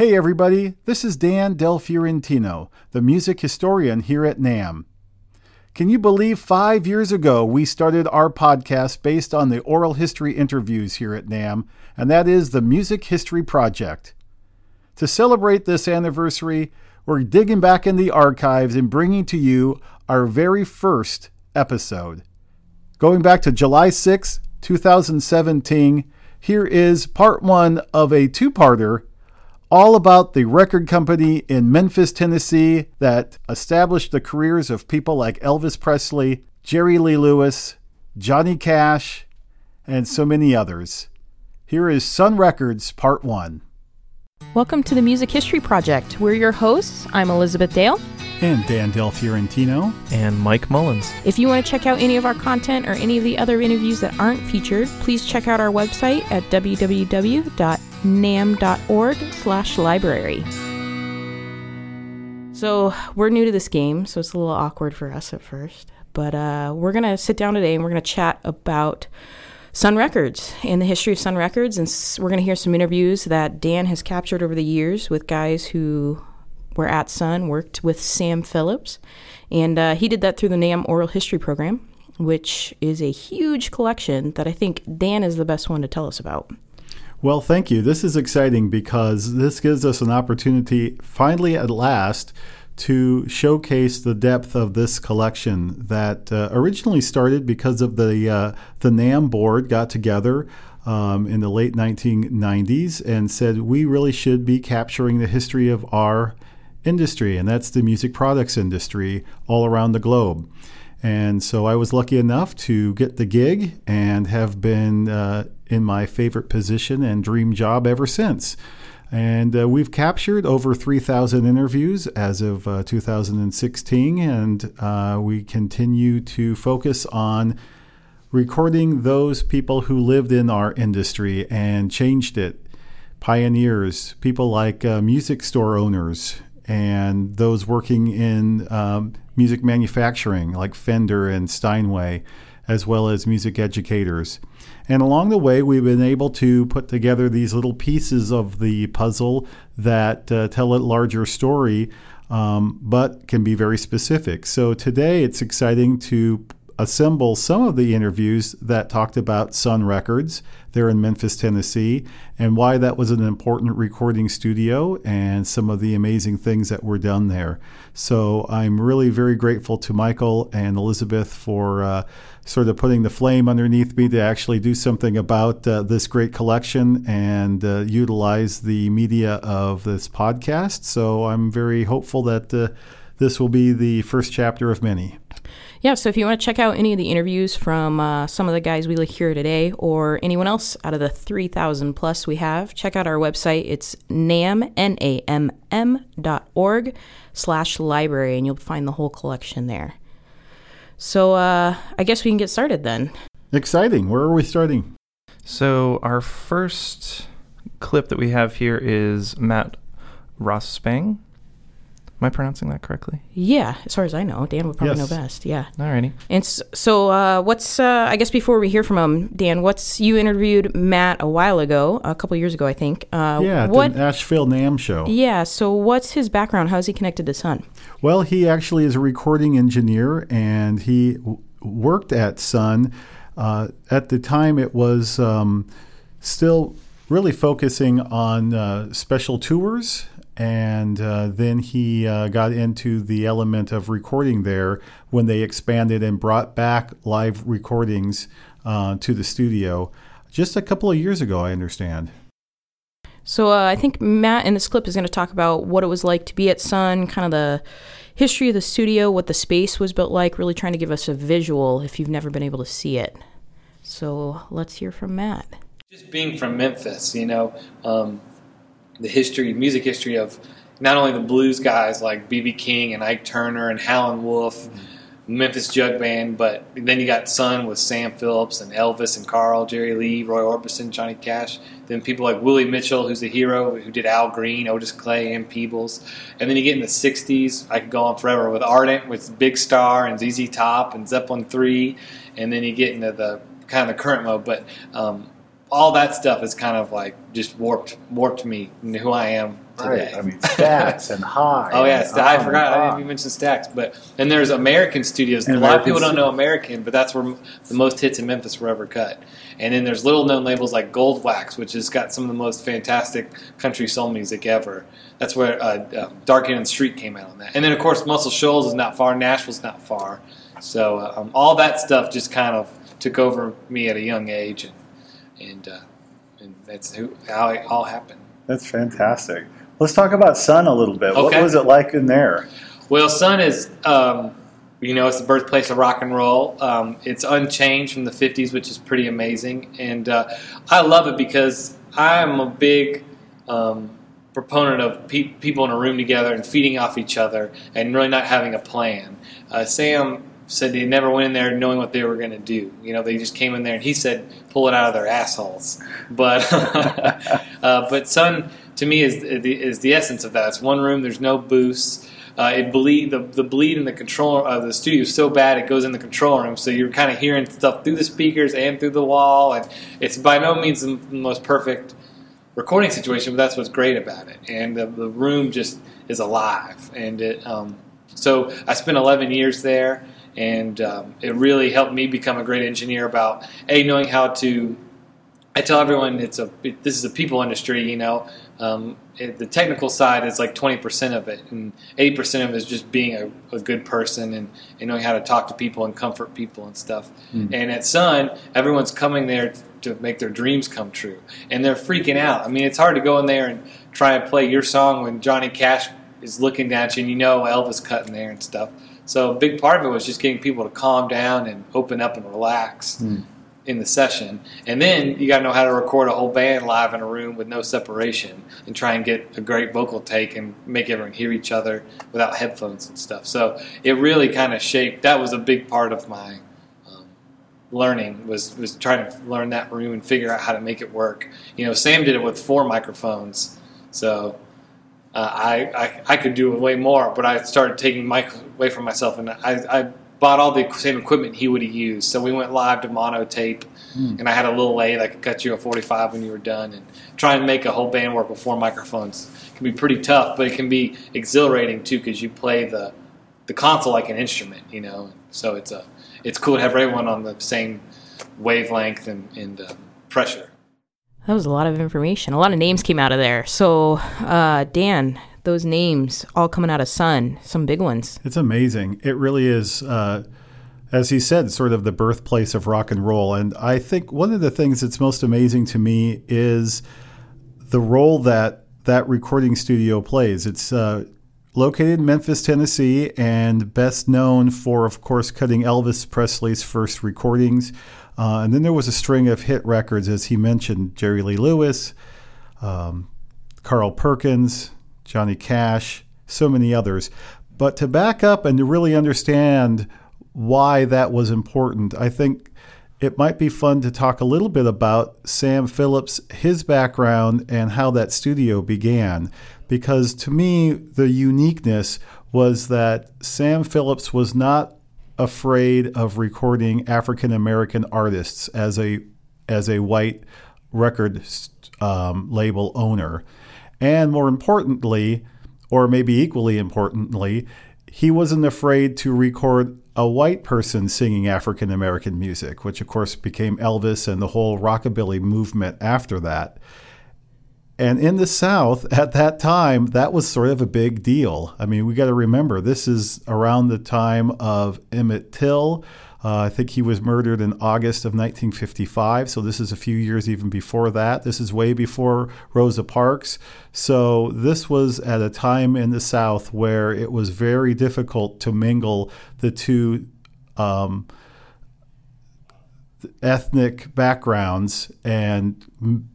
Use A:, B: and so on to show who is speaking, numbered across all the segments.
A: Hey everybody, this is Dan Del Fiorentino, the music historian here at NAMM. Can you believe five years ago we started our podcast based on the oral history interviews here at NAMM, and that is the Music History Project. To celebrate this anniversary, we're digging back in the archives and bringing to you our very first episode. Going back to July 6, 2017, here is part one of a two parter all about the record company in Memphis, Tennessee that established the careers of people like Elvis Presley, Jerry Lee Lewis, Johnny Cash, and so many others. Here is Sun Records Part 1.
B: Welcome to the Music History Project. We're your hosts. I'm Elizabeth Dale.
A: And Dan Del Fiorentino.
C: And Mike Mullins.
B: If you want to check out any of our content or any of the other interviews that aren't featured, please check out our website at www.namm.org slash library. So we're new to this game, so it's a little awkward for us at first. But uh, we're going to sit down today and we're going to chat about Sun Records and the history of Sun Records. And we're going to hear some interviews that Dan has captured over the years with guys who were at Sun, worked with Sam Phillips. And uh, he did that through the NAMM Oral History Program, which is a huge collection that I think Dan is the best one to tell us about.
A: Well, thank you. This is exciting because this gives us an opportunity, finally at last, to showcase the depth of this collection that uh, originally started because of the uh, the NAMM board got together um, in the late 1990s and said we really should be capturing the history of our industry, and that's the music products industry all around the globe. And so I was lucky enough to get the gig and have been uh, in my favorite position and dream job ever since. And uh, we've captured over 3,000 interviews as of uh, 2016, and uh, we continue to focus on recording those people who lived in our industry and changed it. Pioneers, people like uh, music store owners, and those working in um, music manufacturing like Fender and Steinway, as well as music educators. And along the way, we've been able to put together these little pieces of the puzzle that uh, tell a larger story, um, but can be very specific. So today, it's exciting to assemble some of the interviews that talked about Sun Records there in Memphis, Tennessee, and why that was an important recording studio and some of the amazing things that were done there. So I'm really very grateful to Michael and Elizabeth for uh, sort of putting the flame underneath me to actually do something about uh, this great collection and uh, utilize the media of this podcast. So I'm very hopeful that uh, this will be the first chapter of many.
B: Yeah, so if you want to check out any of the interviews from uh, some of the guys we hear today or anyone else out of the 3,000 plus we have, check out our website. It's namm, N-A-M-M dot org slash library, and you'll find the whole collection there. So uh, I guess we can get started then.
A: Exciting. Where are we starting?
C: So our first clip that we have here is Matt Ross-Spang Am I pronouncing that correctly?
B: Yeah, as far as I know, Dan would probably
A: Yes.
B: know best. Yeah.
C: Alrighty.
B: And so, uh, what's uh, I guess before we hear from him, Dan, what's you interviewed Matt a while ago, a couple years ago, I think. Uh,
A: yeah,
B: What?
A: the Nashville NAMM show.
B: Yeah. So, what's his background? How's he connected to Sun?
A: Well, he actually is a recording engineer, and he w- worked at Sun. Uh, at the time, it was um, still really focusing on uh, special tours, and uh, then he uh, got into the element of recording there when they expanded and brought back live recordings uh, to the studio just a couple of years ago, I understand.
B: So, uh, I think Matt in this clip is going to talk about what it was like to be at Sun, kind of the history of the studio, what the space was built like, really trying to give us a visual if you've never been able to see it. So, let's hear from Matt.
D: just being from Memphis, you know, um, the history, music history of not only the blues guys like B.B. King and Ike Turner and Howlin' Wolf, Memphis Jug Band, but then you got Sun with Sam Phillips and Elvis and Carl, Jerry Lee, Roy Orbison, Johnny Cash. Then people like Willie Mitchell, who's a hero, who did Al Green, Otis Clay, and Peebles. And then you get in the '60s. I could go on forever with Ardent, with Big Star and ZZ Top and Zeppelin Three. And then you get into the kind of the current mode, but um, all that stuff is kind of like just warped warped me into who I am today.
A: Right. I mean, Stax and Hi.
D: Oh yeah,
A: and
D: Sta- I forgot.
A: and
D: I didn't even mention Stax, but and there's American studios.
A: And
D: a lot of people don't know American, but that's where m- the most hits in Memphis were ever cut. And then there's little known labels like Gold Wax, which has got some of the most fantastic country soul music ever. That's where uh, uh, Dark End Street came out on that. And then of course Muscle Shoals is not far, Nashville's not far. So um, all that stuff just kind of took over me at a young age, and and, uh, and that's who, how it all happened.
A: That's fantastic. Let's talk about Sun a little bit. What was it like in there?
D: Well, Sun is, um, you know, it's the birthplace of rock and roll. Um, it's unchanged from the 50s, which is pretty amazing. And uh, I love it because I'm a big um, proponent of pe- people in a room together and feeding off each other and really not having a plan. Uh, Sam said they never went in there knowing what they were going to do. You know, they just came in there and he said, pull it out of their assholes. But, uh, but Sun, to me, is is the essence of that. It's one room, there's no booths. Uh, it bleed the, the bleed in the control of the studio is so bad it goes in the control room, so you're kind of hearing stuff through the speakers and through the wall, and it's by no means the most perfect recording situation, but that's what's great about it. And the, the room just is alive, and it. Um, so I spent 11 years there, and um, it really helped me become a great engineer about a knowing how to. I tell everyone it's a it, this is a people industry, you know. Um, it, the technical side is like 20% of it, and 80% of it is just being a, a good person and, and knowing how to talk to people and comfort people and stuff.
A: Mm.
D: And at Sun, everyone's coming there to make their dreams come true, and they're freaking out. I mean, it's hard to go in there and try and play your song when Johnny Cash is looking at you, and you know Elvis cutting there and stuff. So a big part of it was just getting people to calm down and open up and relax
A: Mm.
D: in the session. And then you got to know how to record a whole band live in a room with no separation and try and get a great vocal take and make everyone hear each other without headphones and stuff. So it really kind of shaped. That was a big part of my um, learning was was trying to learn that room and figure out how to make it work. You know, Sam did it with four microphones, so. Uh, I, I I could do way more, but I started taking mic away from myself, and I, I bought all the same equipment he would have used. So we went live to mono tape,
A: Hmm.
D: and I had a little lathe that could cut you a 45 when you were done. And try and make a whole band work with four microphones it can be pretty tough, but it can be exhilarating too because you play the the console like an instrument, you know. So it's a it's cool to have everyone on the same wavelength and, and uh, pressure.
B: That was a lot of information. A lot of names came out of there. So, uh, Dan, those names all coming out of Sun, some big ones.
A: It's amazing. It really is, uh, as he said, sort of the birthplace of rock and roll. And I think one of the things that's most amazing to me is the role that that recording studio plays. It's uh, located in Memphis, Tennessee, and best known for, of course, cutting Elvis Presley's first recordings. Uh, and then there was a string of hit records, as he mentioned Jerry Lee Lewis, um, Carl Perkins, Johnny Cash, so many others. But to back up and to really understand why that was important, I think it might be fun to talk a little bit about Sam Phillips, his background, and how that studio began. Because to me, the uniqueness was that Sam Phillips was not afraid of recording African American artists as a as a white record um, label owner, and more importantly, or maybe equally importantly, he wasn't afraid to record a white person singing African American music, which of course became Elvis and the whole rockabilly movement after that. And in the South at that time, that was sort of a big deal. I mean, we got to remember this is around the time of Emmett Till. Uh, I think he was murdered in August of 1955. So this is a few years even before that. This is way before Rosa Parks. So this was at a time in the South where it was very difficult to mingle the two. Um, ethnic backgrounds and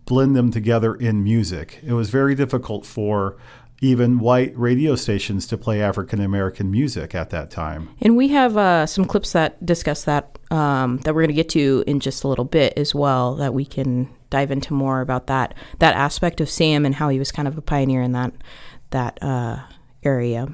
A: blend them together in music. It was very difficult for even white radio stations to play African American music at that time.
B: And we have uh, some clips that discuss that um, that we're going to get to in just a little bit as well. That we can dive into more about that that aspect of Sam and how he was kind of a pioneer in that that uh, area.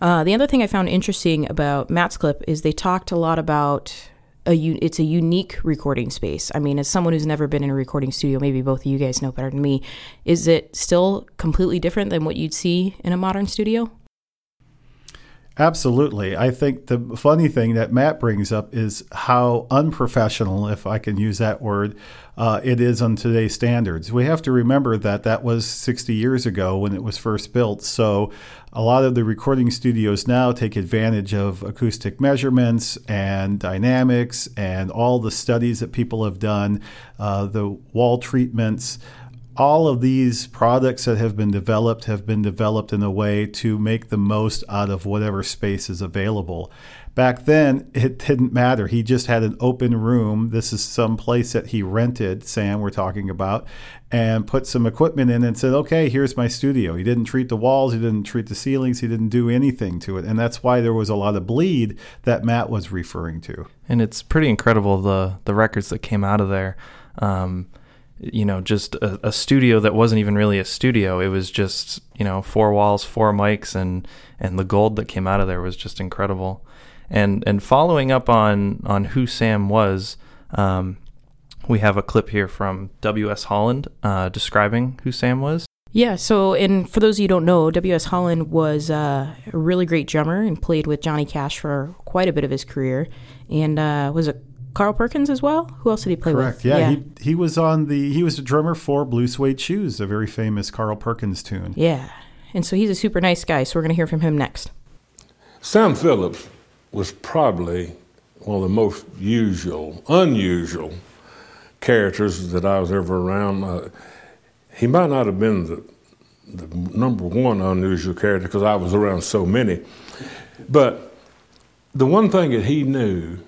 B: Uh, the other thing I found interesting about Matt's clip is they talked a lot about a it's a unique recording space. I mean, as someone who's never been in a recording studio, maybe both of you guys know better than me. Is it still completely different than what you'd see in a modern studio?
A: Absolutely. I think the funny thing that Matt brings up is how unprofessional, if I can use that word, uh, it is on today's standards. We have to remember that that was 60 years ago when it was first built. So a lot of the recording studios now take advantage of acoustic measurements and dynamics and all the studies that people have done, uh, the wall treatments all of these products that have been developed have been developed in a way to make the most out of whatever space is available. Back then, it didn't matter. He just had an open room. This is some place that he rented, Sam, we're talking about, and put some equipment in and said, okay, here's my studio. He didn't treat the walls, he didn't treat the ceilings, he didn't do anything to it. And that's why there was a lot of bleed that Matt was referring to.
C: And it's pretty incredible the, the records that came out of there. Um, you know, just a, a, studio that wasn't even really a studio. It was just, you know, four walls, four mics, and and the gold that came out of there was just incredible. And and following up on on who Sam was, um, we have a clip here from W.S. Holland uh, describing who Sam was.
B: Yeah, so and for those of you who don't know, W.S. Holland was uh, a really great drummer and played with Johnny Cash for quite a bit of his career, and uh, was a Carl Perkins as well. Who else did he play
A: Correct.
B: with?
A: Yeah, yeah, He, he was on the he was a drummer for Blue Suede Shoes, a very famous Carl Perkins tune.
B: Yeah, and so he's a super nice guy. So we're gonna hear from him next.
E: Sam Phillips was probably one of the most usual, unusual characters that I was ever around. Uh, he might not have been the the number one unusual character because I was around so many, but the one thing that he knew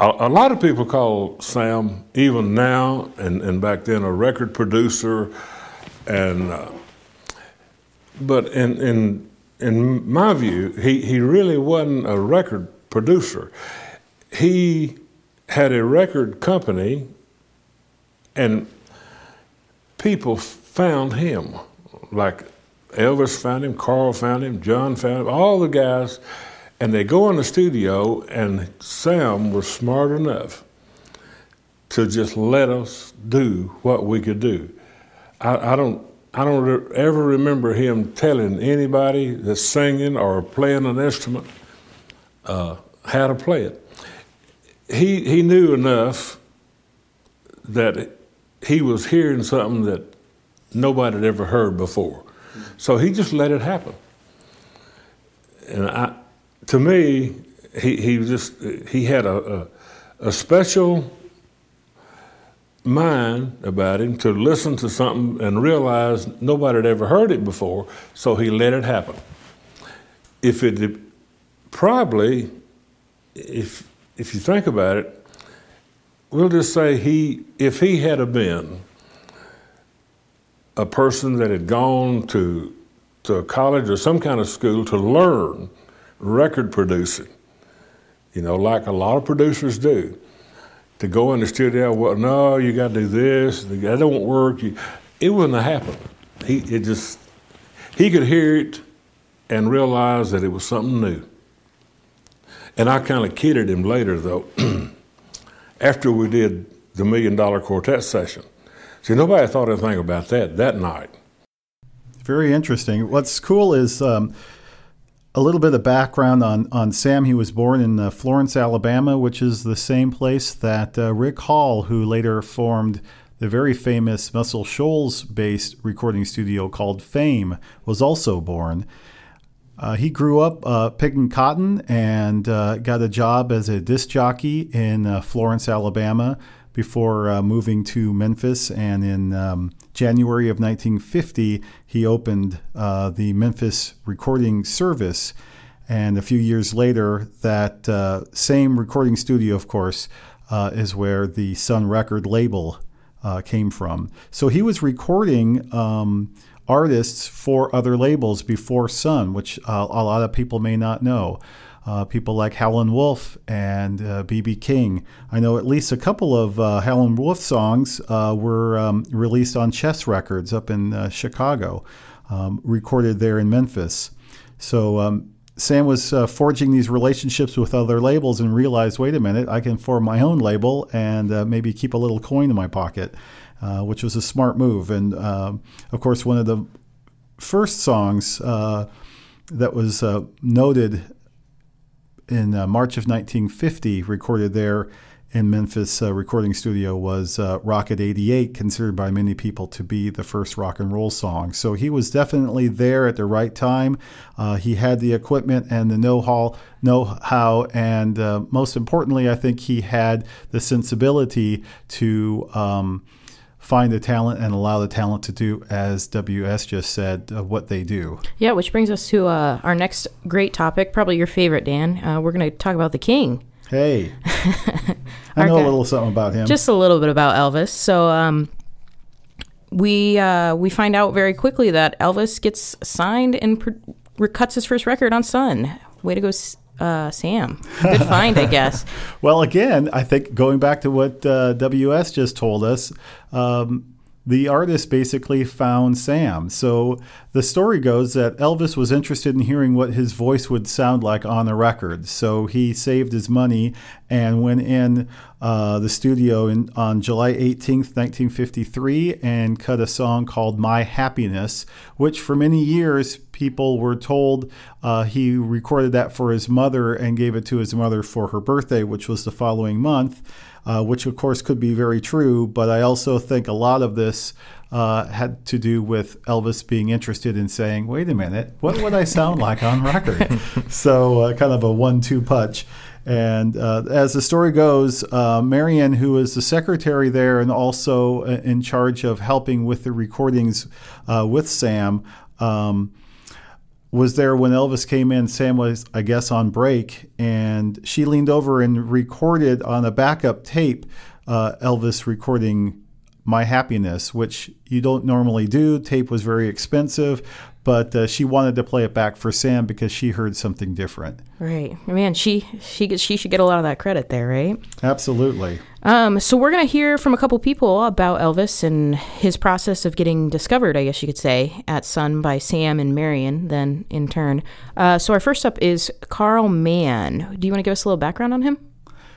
E: a, a, lot of people call Sam, even now and, and back then, a record producer, and uh, but in in in my view, he, he really wasn't a record producer. He had a record company, and people found him, like Elvis found him, Carl found him, John found him, all the guys and they go in the studio, and Sam was smart enough to just let us do what we could do. I, I don't. I don't ever remember him telling anybody that's singing or playing an instrument uh, how to play it. He he knew enough that he was hearing something that nobody had ever heard before, so he just let it happen. And I to me, he, he just he had a, a, a special mind about him to listen to something and realize nobody had ever heard it before, so he let it happen. If it probably, if if you think about it, we'll just say he if he had been a person that had gone to to college or some kind of school to learn record producing, you know, like a lot of producers do. To go in the studio, well, no, you got to do this. That don't work. You, it wouldn't have happened. He it just he could hear it and realize that it was something new. And I kind of kidded him later, though, after we did the Million Dollar Quartet session. See, nobody thought anything about that that night.
A: Very interesting. What's cool is um, a little bit of background on, on Sam. He was born in uh, Florence, Alabama, which is the same place that uh, Rick Hall, who later formed the very famous Muscle Shoals based recording studio called Fame, was also born. Uh, he grew up uh, picking cotton and uh, got a job as a disc jockey in uh, Florence, Alabama, before uh, moving to Memphis. And in um, January of 1950, he opened uh, the Memphis Recording Service. And a few years later, that same recording studio, of course, is where the Sun Record label came from. So he was recording um, artists for other labels before Sun, which uh, a lot of people may not know uh, people like Howlin' Wolf and B.B. Uh, King. I know at least a couple of uh, Howlin' Wolf songs uh, were um, released on Chess Records up in uh, Chicago, um, recorded there in Memphis. So um, Sam was uh, forging these relationships with other labels and realized, wait a minute, I can form my own label and maybe keep a little coin in my pocket, uh, which was a smart move. And um, of course, one of the first songs uh, that was uh, noted in uh, March of 1950, recorded there in Memphis uh, recording studio was uh, Rocket 88, considered by many people to be the first rock and roll song. So he was definitely there at the right time. Uh, he had the equipment and the know-how, know-how and uh, most importantly, I think he had the sensibility to um, find the talent and allow the talent to do, as WS just said, uh, what they do.
B: Yeah, which brings us to uh, our next great topic, probably your favorite, Dan. we're going to talk about the King.
A: Hey, I know a little something about him.
B: Just a little bit about Elvis. So um, we uh, we find out very quickly that Elvis gets signed and pre- cuts his first record on Sun. Way to go, uh, Sam. Good find, I guess.
A: well, again, I think going back to what uh, WS just told us. Um, the artist basically found Sam. So the story goes that Elvis was interested in hearing what his voice would sound like on a record. So he saved his money and went in uh, the studio in, on July 18th, 1953, and cut a song called My Happiness, which for many years people were told uh, he recorded that for his mother and gave it to his mother for her birthday, which was the following month uh, which of course could be very true. But I also think a lot of this uh, had to do with Elvis being interested in saying, wait a minute, what would I sound like on record? so, uh, kind of a one two punch. And uh, as the story goes, uh, Marion, who was the secretary there and also uh, in charge of helping with the recordings uh, with Sam, um, was there when Elvis came in. Sam was, I guess, on break, and she leaned over and recorded on a backup tape uh, Elvis recording My Happiness, which you don't normally do. Tape was very expensive, but uh, she wanted to play it back for Sam because she heard something different.
B: Right, man. She she she should get a lot of that credit there, right?
A: Absolutely.
B: Um, so we're gonna hear from a couple people about Elvis and his process of getting discovered, I guess you could say, at Sun by Sam and Marion. Then in turn, uh, so our first up is Carl Mann. Do you want to give us a little background on him?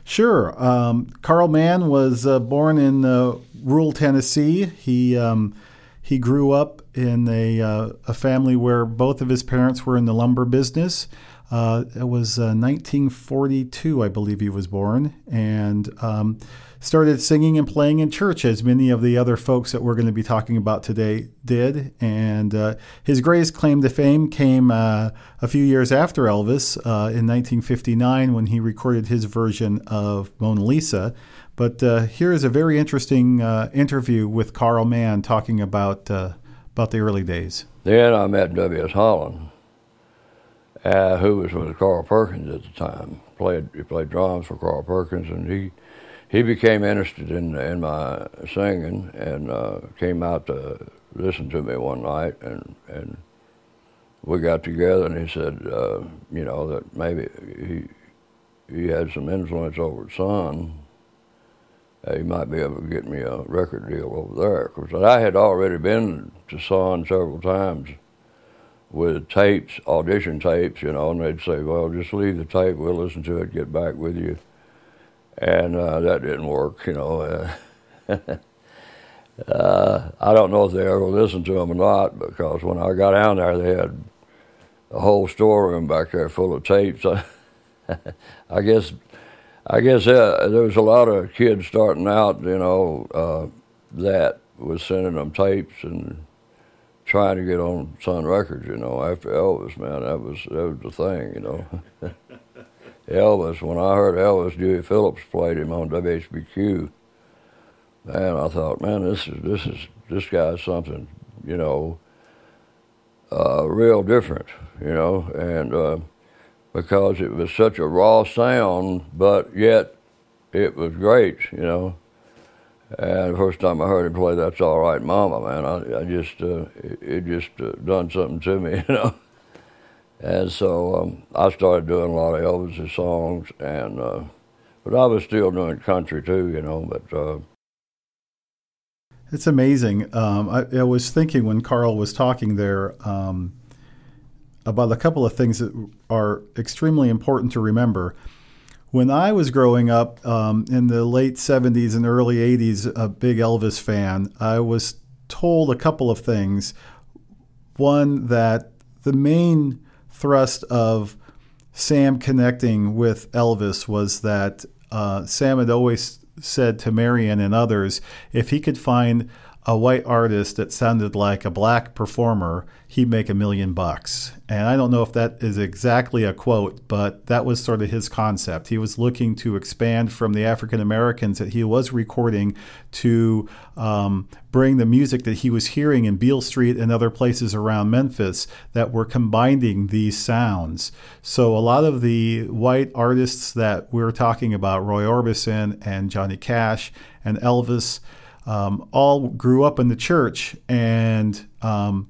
A: Sure. Um, Carl Mann was uh, born in uh, rural Tennessee. He um, he grew up in a, uh, a family where both of his parents were in the lumber business. Uh, it was uh, 1942, I believe he was born, and um, started singing and playing in church, as many of the other folks that we're going to be talking about today did. And uh, his greatest claim to fame came uh, a few years after Elvis uh, in 1959 when he recorded his version of Mona Lisa. But uh, here is a very interesting uh, interview with Carl Mann talking about uh, about the early days.
F: Then I met W.S. Holland, who was with Carl Perkins at the time. played He played drums for Carl Perkins, and he he became interested in in my singing and uh, came out to listen to me one night, and and we got together, and he said, uh, you know, that maybe he he had some influence over Sun uh, you might be able to get me a record deal over there. Because I had already been to Sun several times with tapes, audition tapes, you know, and they'd say, well, just leave the tape, we'll listen to it, get back with you. And uh, that didn't work, you know. uh, I don't know if they ever listened to them or not, because when I got down there, they had a whole storeroom back there full of tapes. I guess I guess uh, there was a lot of kids starting out, you know, uh, that was sending them tapes and trying to get on Sun Records, you know, after Elvis, man, that was that was the thing, you know. Elvis, when I heard Elvis, Dewey Phillips played him on WHBQ, man, I thought, man, this is this is this guy's something, you know, uh, real different, you know, and uh, because it was such a raw sound, but yet it was great, you know. And the first time I heard him play "That's All Right, Mama," man, I, I just uh, it, it, just uh, done something to me, you know. And so um, I started doing a lot of Elvis' songs, and uh, but I was still doing country too, you know. But uh,
A: it's amazing. Um, I, I, was thinking when Carl was talking there. Um, about a couple of things that are extremely important to remember. When I was growing up um, in the late 70s and early 80s, a big Elvis fan, I was told a couple of things. One, that the main thrust of Sam connecting with Elvis was that uh, Sam had always said to Marion and others if he could find a white artist that sounded like a black performer, he'd make a million bucks. And I don't know if that is exactly a quote, but that was sort of his concept. He was looking to expand from the African Americans that he was recording to um, bring the music that he was hearing in Beale Street and other places around Memphis that were combining these sounds. So a lot of the white artists that we're talking about, Roy Orbison and Johnny Cash and Elvis, um, all grew up in the church and um,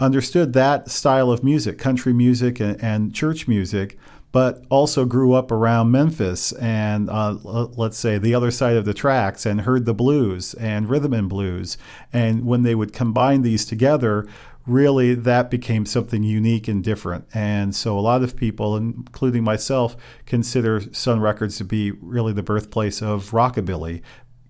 A: understood that style of music, country music and, and, church music, but also grew up around Memphis and uh, let's say the other side of the tracks and heard the blues and rhythm and blues. And when they would combine these together, really that became something unique and different. And so a lot of people, including myself, consider Sun Records to be really the birthplace of rockabilly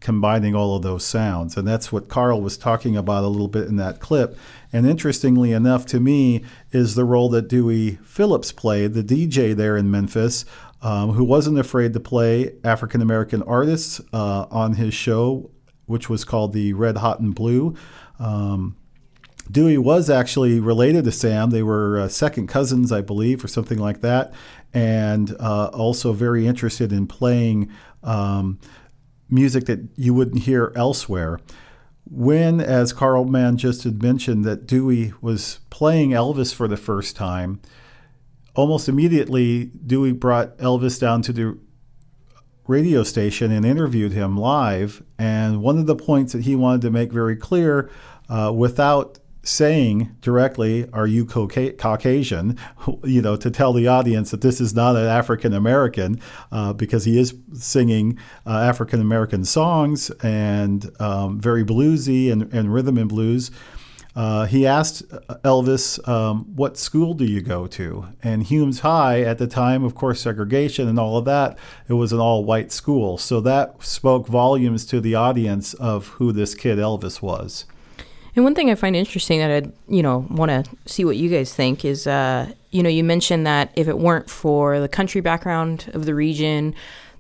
A: combining all of those sounds. And that's what Carl was talking about a little bit in that clip. And interestingly enough to me is the role that Dewey Phillips played, the DJ there in Memphis, um, who wasn't afraid to play African American artists uh, on his show, which was called the Red Hot and Blue. Um, Dewey was actually related to Sam. They were uh, second cousins, I believe, or something like that, and uh, also very interested in playing um, music that you wouldn't hear elsewhere. When, as Carl Mann just had mentioned, that Dewey was playing Elvis for the first time, almost immediately Dewey brought Elvis down to the radio station and interviewed him live. And one of the points that he wanted to make very clear, uh, without saying directly, "Are you Caucasian?" You know, to tell the audience that this is not an African American, uh, because he is singing uh, African American songs and um, very bluesy and, and, rhythm and blues. Uh, he asked Elvis, um, "What school do you go to?" And Humes High at the time, of course, segregation and all of that. It was an all-white school, so that spoke volumes to the audience of who this kid Elvis was.
B: And one thing I find interesting that I, you know, want to see what you guys think is, uh, you know, you mentioned that if it weren't for the country background of the region,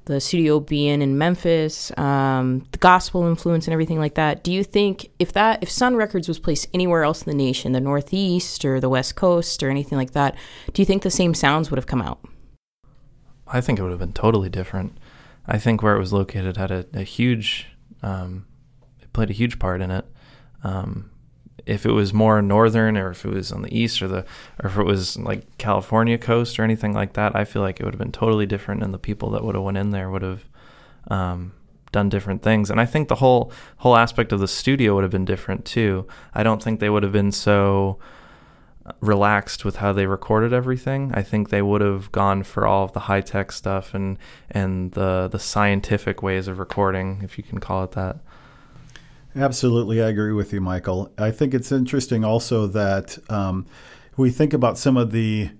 B: the studio being in Memphis, um, the gospel influence and everything like that, do you think if that if Sun Records was placed anywhere else in the nation, the Northeast or the West Coast or anything like that, do you think the same sounds would have come out?
C: I think it would have been totally different. I think where it was located had a, a huge, um, it played a huge part in it. Um, if it was more northern, or if it was on the east, or the, or if it was like California coast or anything like that, I feel like it would have been totally different, and the people that would have went in there would have um, done different things. And I think the whole whole aspect of the studio would have been different too. I don't think they would have been so relaxed with how they recorded everything. I think they would have gone for all of the high tech stuff and and the the scientific ways of recording, if you can call it that.
A: Absolutely, I agree with you, Michael. I think it's interesting also that um, we think about some of the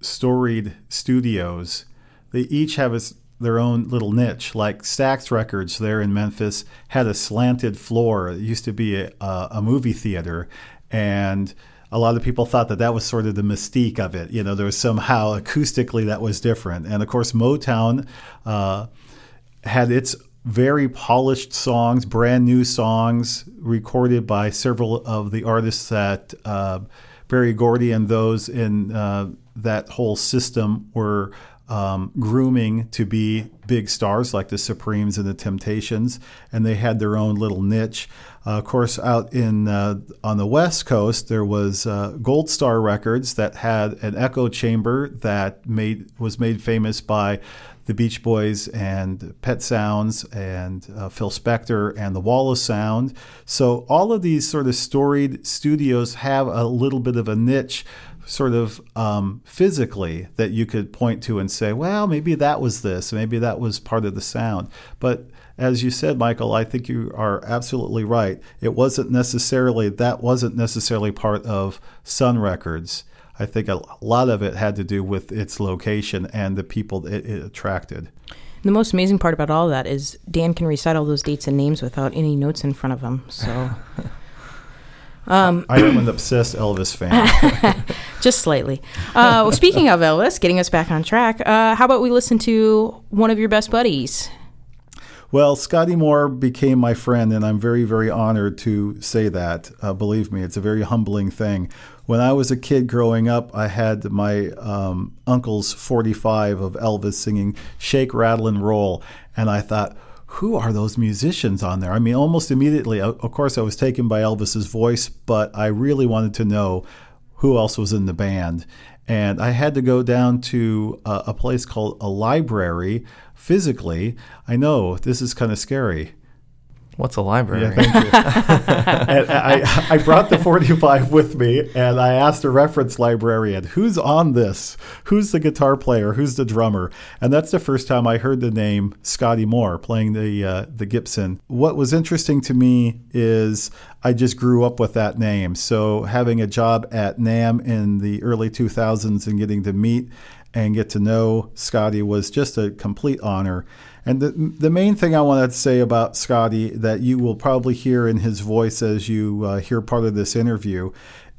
A: storied studios. They each have a, their own little niche. Like Stax Records there in Memphis had a slanted floor. It used to be a, a movie theater, and a lot of people thought that that was sort of the mystique of it. You know, there was somehow acoustically that was different. And of course, Motown uh, had its very polished songs, brand new songs recorded by several of the artists that uh, Berry Gordy and those in uh, that whole system were um, grooming to be big stars like the Supremes and the Temptations, and they had their own little niche. Uh, of course, out in uh, on the West Coast, there was uh, Gold Star Records that had an echo chamber that made was made famous by the Beach Boys and Pet Sounds and uh, Phil Spector and the Wall of Sound. So all of these sort of storied studios have a little bit of a niche sort of um, physically that you could point to and say, well, maybe that was this, maybe that was part of the sound. But as you said, Michael, I think you are absolutely right. It wasn't necessarily, that wasn't necessarily part of Sun Records. I think a lot of it had to do with its location and the people it, it attracted.
B: The most amazing part about all that is Dan can recite all those dates and names without any notes in front of him. So.
A: Um, I am an obsessed Elvis fan.
B: just slightly. Uh, well, speaking of Elvis, getting us back on track, uh, how about we listen to one of your best buddies?
A: Well, Scotty Moore became my friend, and I'm very, very honored to say that. Uh, believe me, it's a very humbling thing. When I was a kid growing up, I had my um, uncle's 45 of Elvis singing Shake, Rattle, and Roll, and I thought, who are those musicians on there? I mean, almost immediately, of course, I was taken by Elvis's voice, but I really wanted to know who else was in the band. And I had to go down to a, a place called a library physically. I know this is kind of scary.
C: What's a library?
A: Yeah, thank you. and I, I brought the 45 with me and I asked a reference librarian, who's on this? Who's the guitar player? Who's the drummer? And that's the first time I heard the name Scotty Moore playing the, uh, the Gibson. What was interesting to me is I just grew up with that name. So having a job at NAMM in the early 2000s and getting to meet and get to know Scotty was just a complete honor. And the, the main thing I wanted to say about Scotty that you will probably hear in his voice as you uh, hear part of this interview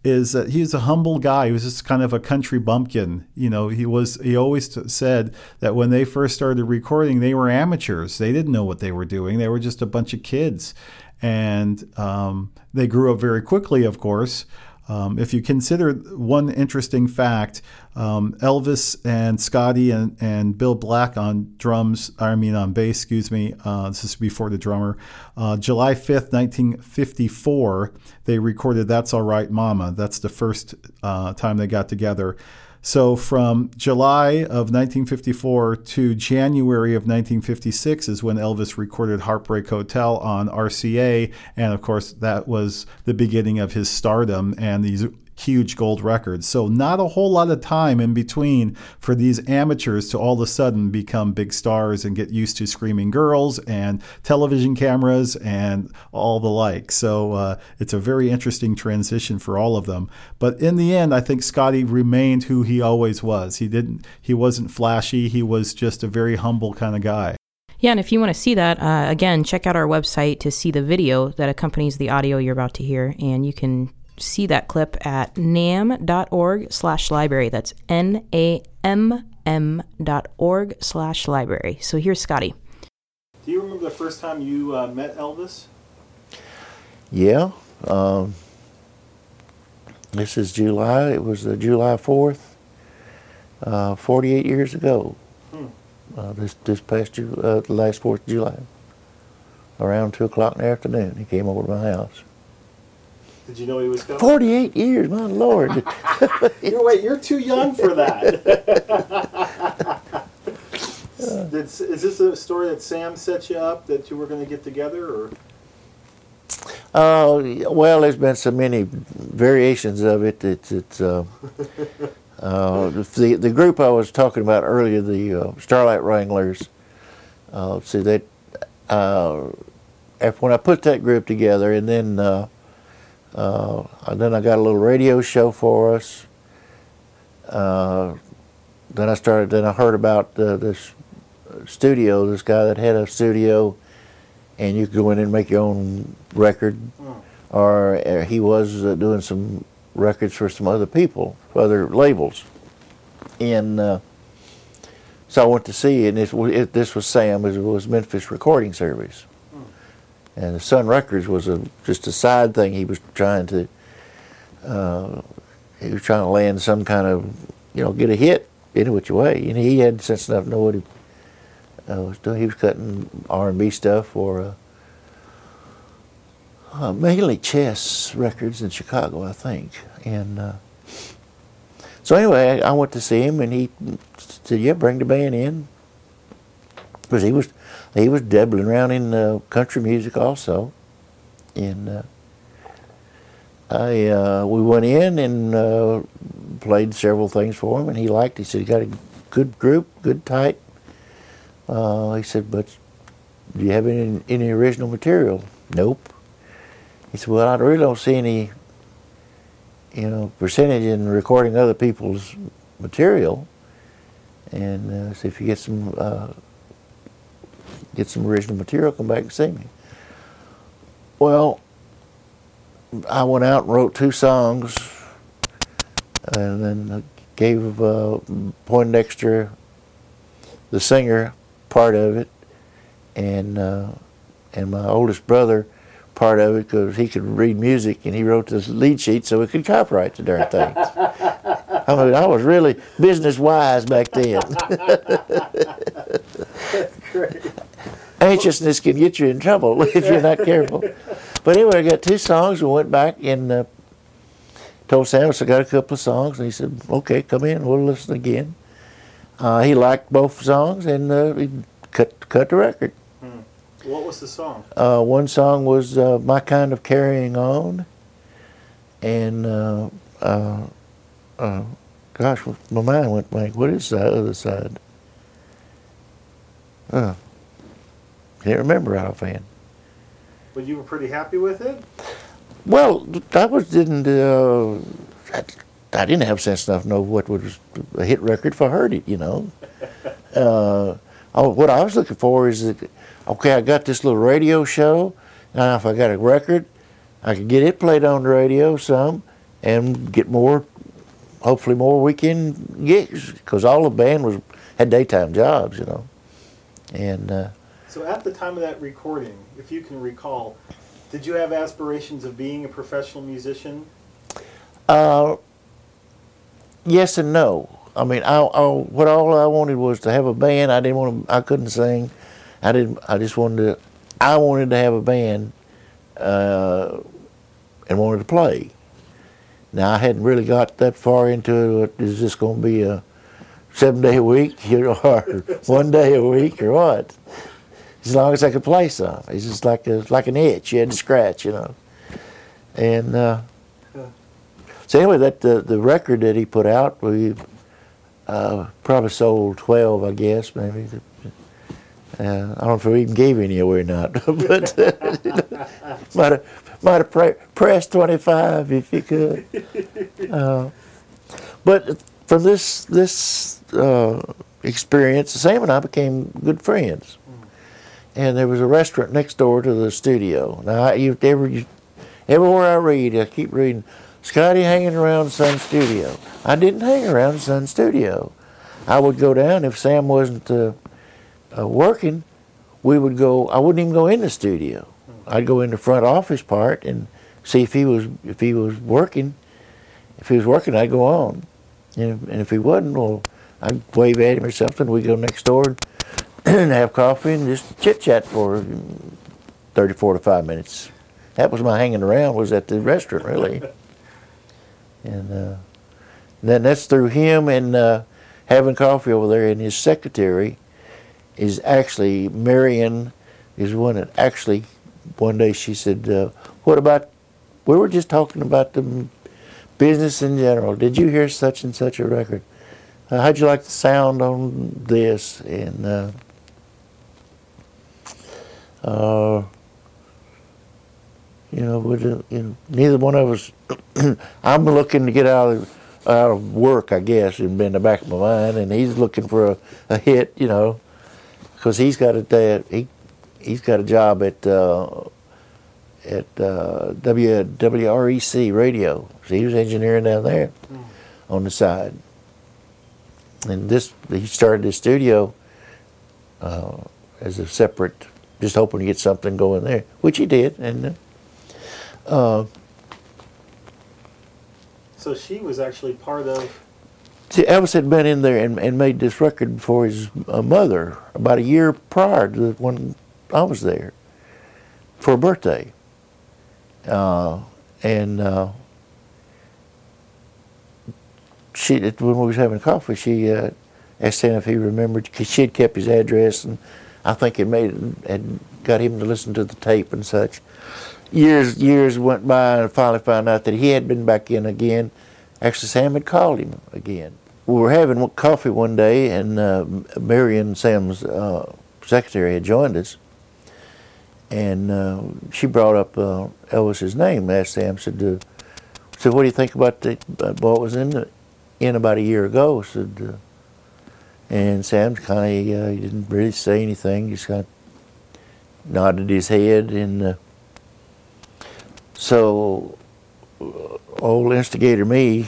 A: is that he's a humble guy. He was just kind of a country bumpkin. You know, he was. He always t- said that when they first started recording, they were amateurs. They didn't know what they were doing. They were just a bunch of kids, and um, they grew up very quickly, of course. Um, if you consider one interesting fact, um, Elvis and Scotty and, and Bill Black on drums, I mean on bass, excuse me, uh, this is before the drummer, uh, July 5th, 1954, they recorded That's All Right Mama. That's the first uh, time they got together. So from July of 1954 to January of 1956 is when Elvis recorded Heartbreak Hotel on RCA. And of course, that was the beginning of his stardom and these huge gold records. So, not a whole lot of time in between for these amateurs to all of a sudden become big stars and get used to screaming girls and television cameras and all the like. So, uh, it's a very interesting transition for all of them. But in the end, I think Scotty remained who he always was. He didn't, he wasn't flashy, he was just a very humble kind of guy.
B: Yeah, and if you want to see that, uh, again, check out our website to see the video that accompanies the audio you're about to hear, and you can see that clip at namm.org slash library. That's N-A-M-M dot org slash library. So here's Scotty.
A: Do you remember the first time you uh, met Elvis?
G: Yeah. Um, this is July. It was uh, July 4th, uh, 48 years ago. Hmm. Uh, this this past Ju- uh, the last 4th of July. Around 2 o'clock in the afternoon, he came over to my house.
A: Did you know he was coming?
G: 48 years, my lord.
A: you're, wait, you're too young for that. Did, is this a story that Sam set you up that you were going to get together, or?
G: Uh, well, there's been so many variations of it. It's, it's uh, uh, the the group I was talking about earlier, the uh, Starlight Wranglers. Uh, see that uh, after when I put that group together, and then uh, uh, then I got a little radio show for us. Uh, then I started. Then I heard about uh, this studio. This guy that had a studio, and you could go in and make your own record. Mm. Or, or, he was uh, doing some records for some other people, for other labels, and uh, so I went to see. It, and it, it, this was Sam. It was Memphis Recording Service and Sun Records was a just a side thing. He was trying to uh, he was trying to land some kind of you know get a hit any which way. And he had sense enough to know what he uh, was doing. He was cutting R and B stuff for uh, uh, mainly Chess Records in Chicago, I think. And uh, so anyway, I, I went to see him, and he said, "Yeah, bring the band in," because he was he was dabbling around in uh, country music also, and uh, I uh, we went in and uh, played several things for him, and he liked. It. He said he got a good group, good type. Uh, he said, but do you have any any original material? Nope. He said, well, I really don't see any you know, percentage in recording other people's material, and uh, see if you get some uh, get some original material. Come back and see me. Well, I went out and wrote two songs, and then gave uh, Poindexter, the singer, part of it, and uh, and my oldest brother part of it because he could read music and he wrote the lead sheet so we could copyright the darn things. I mean, I was really business wise back then.
A: That's great.
G: Anxiousness can get you in trouble if you're not careful. But anyway, I got two songs. We went back and uh, told Sam I got a couple of songs, and he said, "Okay, come in. We'll listen again." Uh, he liked both songs, and uh, he cut cut the record.
A: What was the song?
G: Uh, one song was uh, "My Kind of Carrying On," and uh, gosh, my mind went blank. What is the other side? Uh, can't remember offhand.
A: But you were pretty happy with it?
G: Well, I was didn't. Uh, I, I didn't have sense enough to know what was a hit record if I heard it. You know. Uh, oh, what I was looking for is that okay, I got this little radio show. Now, if I got a record, I could get it played on the radio some and get more, hopefully more weekend gigs because all the band was had daytime jobs, you know. And uh,
A: So at the time of that recording, if you can recall, did you have aspirations of being a professional musician?
G: uh, yes and no. I mean, I, I, what all I wanted was to have a band. I didn't want to. I couldn't sing. I didn't. I just wanted to. I wanted to have a band, uh, and wanted to play. Now I hadn't really got that far into it. Is this going to be a seven day a week, you know, or one day a week, or what? As long as I could play some, it's just like a like an itch you had to scratch, you know. And uh, so anyway, that the the record that he put out, we uh, probably sold twelve, I guess, maybe. Uh, I don't know if we even gave any away or not, but might have might have pre- pressed twenty five if you could. Uh, but from this this uh, experience, Sam and I became good friends, and there was a restaurant next door to the studio. Now, I, you, every, everywhere I read, I keep reading Scotty hanging around Sun Studio. I didn't hang around Sun Studio. I would go down if Sam wasn't uh, uh, working. We would go. I wouldn't even go in the studio. I'd go in the front office part and see if he was if he was working. If he was working, I'd go on, and, and if he wasn't, well, I'd wave at him or something. We'd go next door and have coffee and just chit chat for 30, 45 minutes. That was my hanging around. Was at the restaurant really, and, uh, and then that's through him and uh, having coffee over there. And his secretary is actually Marion, is one that actually one day she said, uh, "What about? We were just talking about the business in general. Did you hear such and such a record? Uh, how'd you like the sound on this?" And uh, you know, would, uh, you know, neither one of us. I'm looking to get out of out of work, I guess, and been in the back of my mind, and he's looking for a, a hit, you know, because he's got a day, he he's got a job at uh, at uh, w, WREC radio. So he was engineering down there on the side, and this he started his studio uh, as a separate, just hoping to get something going there, which he did, and. Uh,
A: So she was actually part of.
G: See, Elvis had been in there and, and made this record before his uh, mother, about a year prior to when I was there, for a birthday. Uh, and uh, she, when we was having coffee, she uh, asked him if he remembered, because she had kept his address, and I think it made had got him to listen to the tape and such. Years years went by, and finally found out that he had been back in again. Actually, Sam had called him again. We were having coffee one day, and uh, Marion, Sam's uh, secretary, had joined us, and uh, she brought up uh, Elvis's name. Asked Sam, said, uh, said, "What do you think about the what was in the in about a year ago?" I said, uh, and Sam kind of uh, he didn't really say anything. Just kind of nodded his head, and uh, so uh, old instigator me.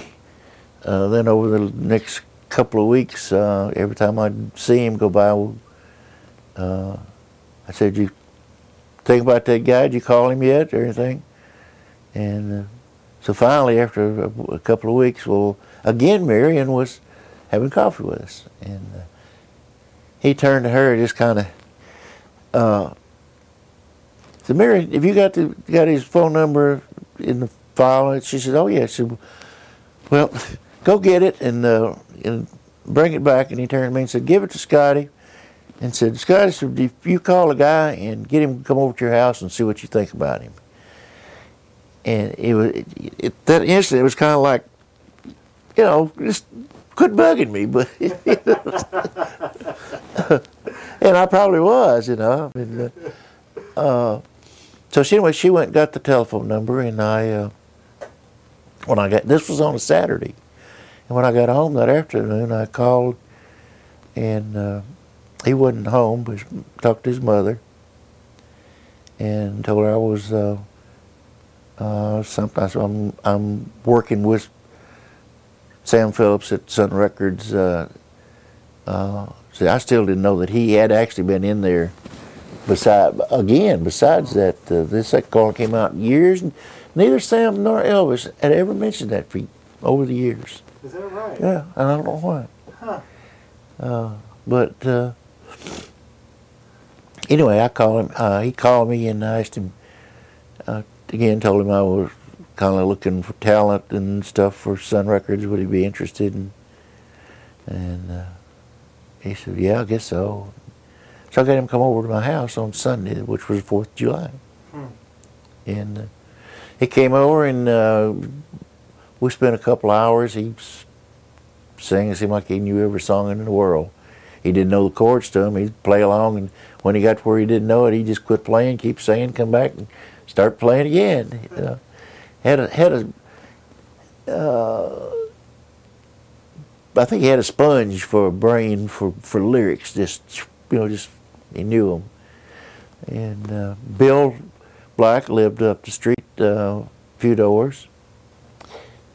G: Uh, then over the next couple of weeks, uh, every time I'd see him go by, uh, I said, "You think about that guy? Did you call him yet or anything?" And uh, so finally, after a, a, couple of weeks, well, again, Marion was having coffee with us, and uh, he turned to her, and just kind of. Uh, said, Mary, have you got the got his phone number in the file? And she said, Oh yeah. She said, Well, go get it and uh, and bring it back. And he turned to me and said, Give it to Scotty. And said, Scotty, if you call a guy and get him to come over to your house and see what you think about him. And it was it, it, that instant. It was kind of like, you know, just quit bugging me, but and I probably was, you know. Uh, uh, so she, anyway, she went and got the telephone number, and I, uh, when I got this was on a Saturday, and when I got home that afternoon, I called, and uh, he wasn't home, but talked to his mother, and told her I was uh, uh, something. I said, I'm I'm working with Sam Phillips at Sun Records. Uh, uh, see, I still didn't know that he had actually been in there. Beside again, besides that, uh, this second call came out years. Neither Sam nor Elvis had ever mentioned that for over the years.
A: Is that right?
G: Yeah, I don't know why.
A: Huh.
G: Uh, but uh, anyway, I called him. Uh, he called me and I asked him uh, again. Told him I was kind of looking for talent and stuff for Sun Records. Would he be interested? In, and uh, he said, "Yeah, I guess so." So I got him come over to my house on Sunday, which was the Fourth of July,
A: Hmm.
G: and uh, he came over and uh, we spent a couple hours. He sang. It seemed like he knew every song in the world. He didn't know the chords to them. He'd play along, and when he got to where he didn't know it, he just quit playing, keep singing, come back, and start playing again. You know, had a had a. Uh, I think he had a sponge for a brain for, for lyrics. Just you know, just he knew them. And uh, Bill Black lived up the street uh, a few doors.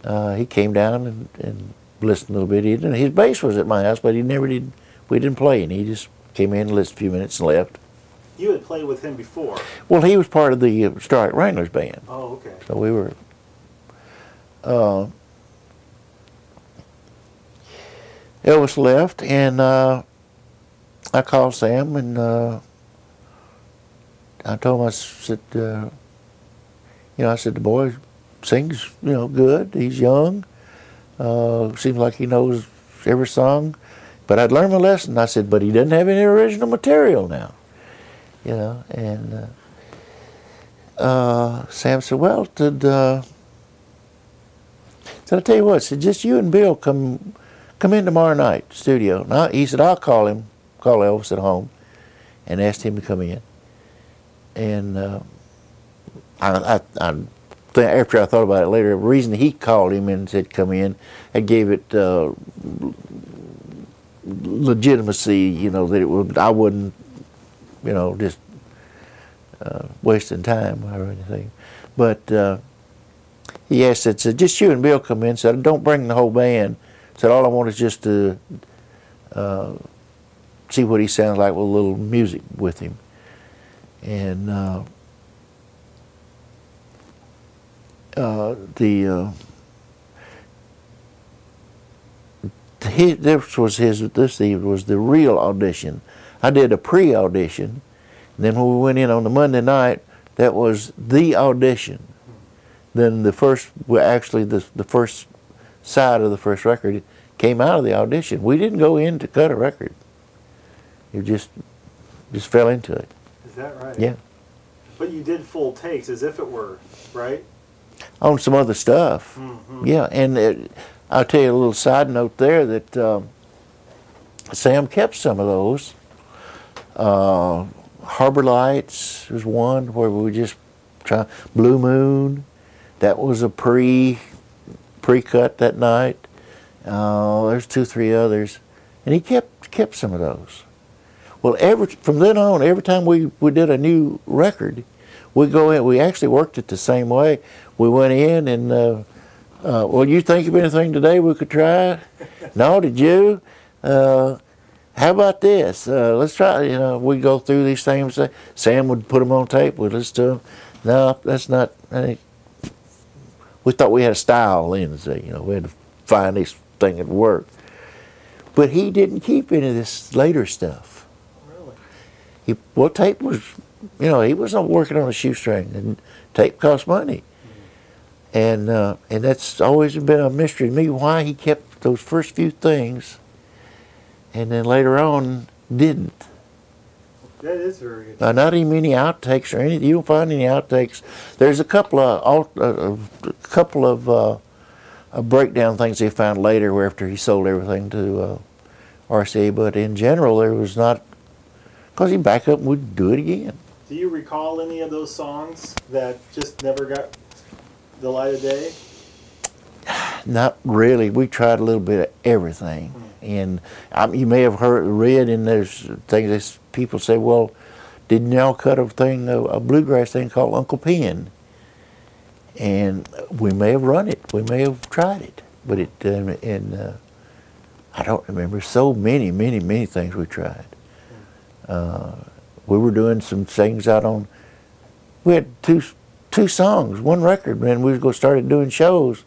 G: Uh, he came down and, and listened a little bit. He didn't, his bass was at my house, but he never did. We didn't play, and he just came in, listened a few minutes, and left.
A: You had played with him before.
G: Well, he was part of the uh, Starlight Wranglers band,
A: Oh, okay.
G: so we were. Uh, Elvis left, and uh, I called Sam, and uh, I told him I said, uh, you know, I said the boy sings, you know, good. He's young. Uh, seems like he knows every song. But I'd learned my lesson. I said, but he doesn't have any original material now. You know, and uh, uh, Sam said, well, did, uh, said, I tell you what, said, just you and Bill come come in tomorrow night, studio. I, he said, I'll call him, call Elvis at home, and asked him to come in. And uh, I, I, I th- after I thought about it later, the reason he called him and said come in, I gave it uh, legitimacy. You know that it would I wouldn't, you know, just uh, wasting time or anything. But uh, he asked, said, said, just you and Bill come in. Said, don't bring the whole band. Said, all I want is just to uh, see what he sounds like with a little music with him. And uh, uh, the uh, his, this was his this was the real audition. I did a pre-audition, and then when we went in on the Monday night, that was the audition. Then the first, well, actually the the first side of the first record came out of the audition. We didn't go in to cut a record. You just just fell into it.
A: Is that right?
G: Yeah.
A: But you did full takes as if it were, right?
G: on some other stuff.
A: Mhm.
G: Yeah, and it, I'll tell you a little side note there that um, Sam kept some of those. Uh, Harbor Lights was one where we just try Blue Moon. That was a pre pre-cut that night. Uh, there's two, three others, and he kept kept some of those. Well, every from then on, every time we, we did a new record, we go in. We actually worked it the same way. We went in and, uh, uh, well, you think of anything today we could try? no, did you? Uh, how about this? Uh, let's try. You know, we go through these things. Sam would put them on tape. We'd listen to them. No, that's not. We thought we had a style, Lindsay. You know, we had to find this thing that worked. But he didn't keep any of this later stuff.
A: Really?
G: He, well, tape was, you know, he was not working on a shoestring, and tape cost money. Mm-hmm. And uh, and that's always been a mystery to me why he kept those first few things, and then later on didn't.
A: That is very
G: uh, not even any outtakes or anything. You don't find any outtakes. There's a couple of uh, a couple of uh, breakdown things he found later, after he sold everything to uh, RCA. But in general, there was not because he back up and would do it again.
A: Do you recall any of those songs that just never got the light of day?
G: Not really. We tried a little bit of everything, mm. And um, you may have heard, read, and there's things people say, "Well, didn't y'all cut a thing, a, a bluegrass thing called Uncle Pen?" And we may have run it, we may have tried it, but it uh, and uh, I don't remember so many, many, many things we tried. Uh, we were doing some things out on. We had two two songs, one record, man. We was going to start doing shows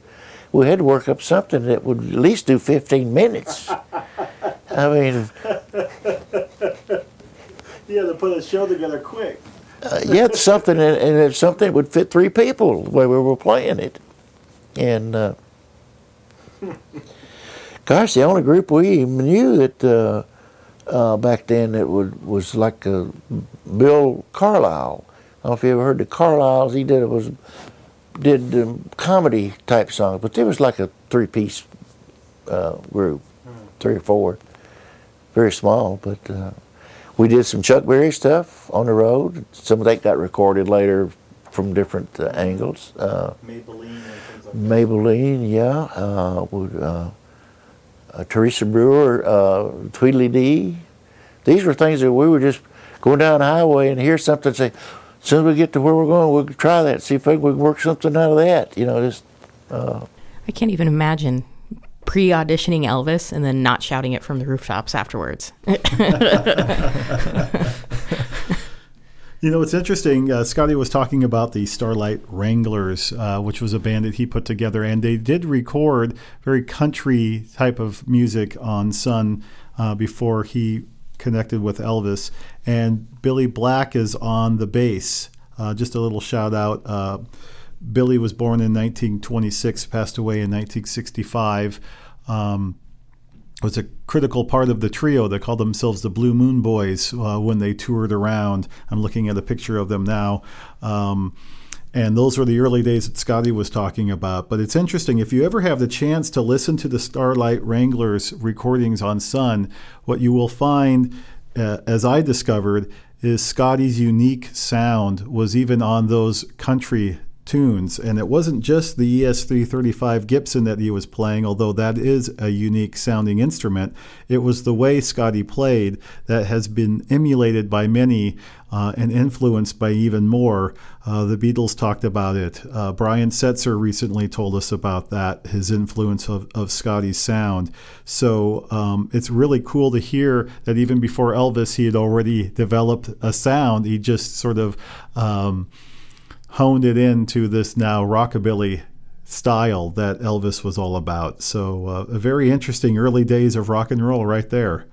G: we had to work up something that would at least do 15 minutes. I mean,
A: yeah, to put a show together quick.
G: uh, yeah, it's something, and, and it's something that would fit three people the way we were playing it. And uh, gosh, the only group we even knew that uh, uh back then that would, was like Bill Carlisle. I don't know if you ever heard the Carlisles. He did it was did um, comedy type songs, but it was like a three piece uh, group, mm. three or four, very small. But uh, we did some Chuck Berry stuff on the road. Some of that got recorded later from different uh, angles.
A: Uh, Maybellene like
G: Maybellene, yeah. Uh, uh, Teresa Brewer, Tweedledee Dee. These were things that we were just going down the highway and hear something and say, as soon as we get to where we're going, we'll try that, see if we can work something out of that. You know, just. Uh,
B: I can't even imagine pre auditioning Elvis and then not shouting it from the rooftops afterwards.
A: You know, it's interesting. Uh, Scotty was talking about the Starlight Wranglers, uh, which was a band that he put together, and they did record very country type of music on Sun uh, before he connected with Elvis. And Billy Black is on the bass. Uh, just a little shout out. Uh, Billy was born in 1926, passed away in 1965. Um, was a critical part of the trio. They called themselves the Blue Moon Boys uh, when they toured around. I'm looking at a picture of them now. Um, and those were the early days that Scotty was talking about. But it's interesting, if you ever have the chance to listen to the Starlight Wranglers recordings on Sun, what you will find, uh, as I discovered, is Scotty's unique sound was even on those country tunes. And it wasn't just the ES335 Gibson that he was playing, although that is a unique sounding instrument. It was the way Scotty played that has been emulated by many uh, and influenced by even more. Uh, the Beatles talked about it. Uh, Brian Setzer recently told us about that, his influence of, of Scotty's sound. So um, it's really cool to hear that even before Elvis, he had already developed a sound. He just sort of. Um, honed it into this now rockabilly style that Elvis was all about. So, uh, a very interesting early days of rock and roll right there.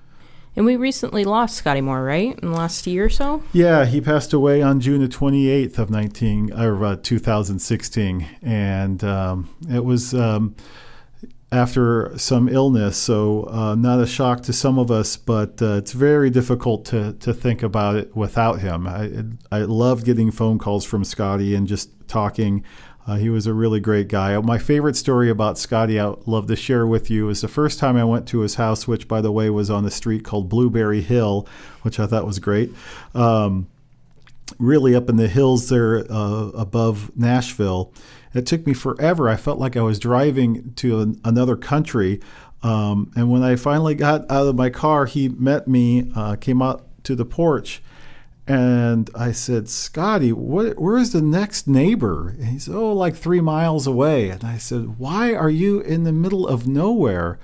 B: And we recently lost Scotty Moore, right? In the last year or so?
A: Yeah, he passed away on June the 28th of 19 or uh, 2016, and um, it was um, after some illness. So, uh, not a shock to some of us, but uh, it's very difficult to, to think about it without him. I, I loved getting phone calls from Scotty and just talking. Uh, he was a really great guy. My favorite story about Scotty, I'd love to share with you, is the first time I went to his house, which, by the way, was on a street called Blueberry Hill, which I thought was great. Um, really up in the hills there uh, above Nashville It took me forever. I felt like I was driving to an, another country. Um, and when I finally got out of my car, he met me, uh, came out to the porch, and I said, Scotty, what, where's the next neighbor? And he said, Oh, like three miles away. And I said, Why are you in the middle of nowhere?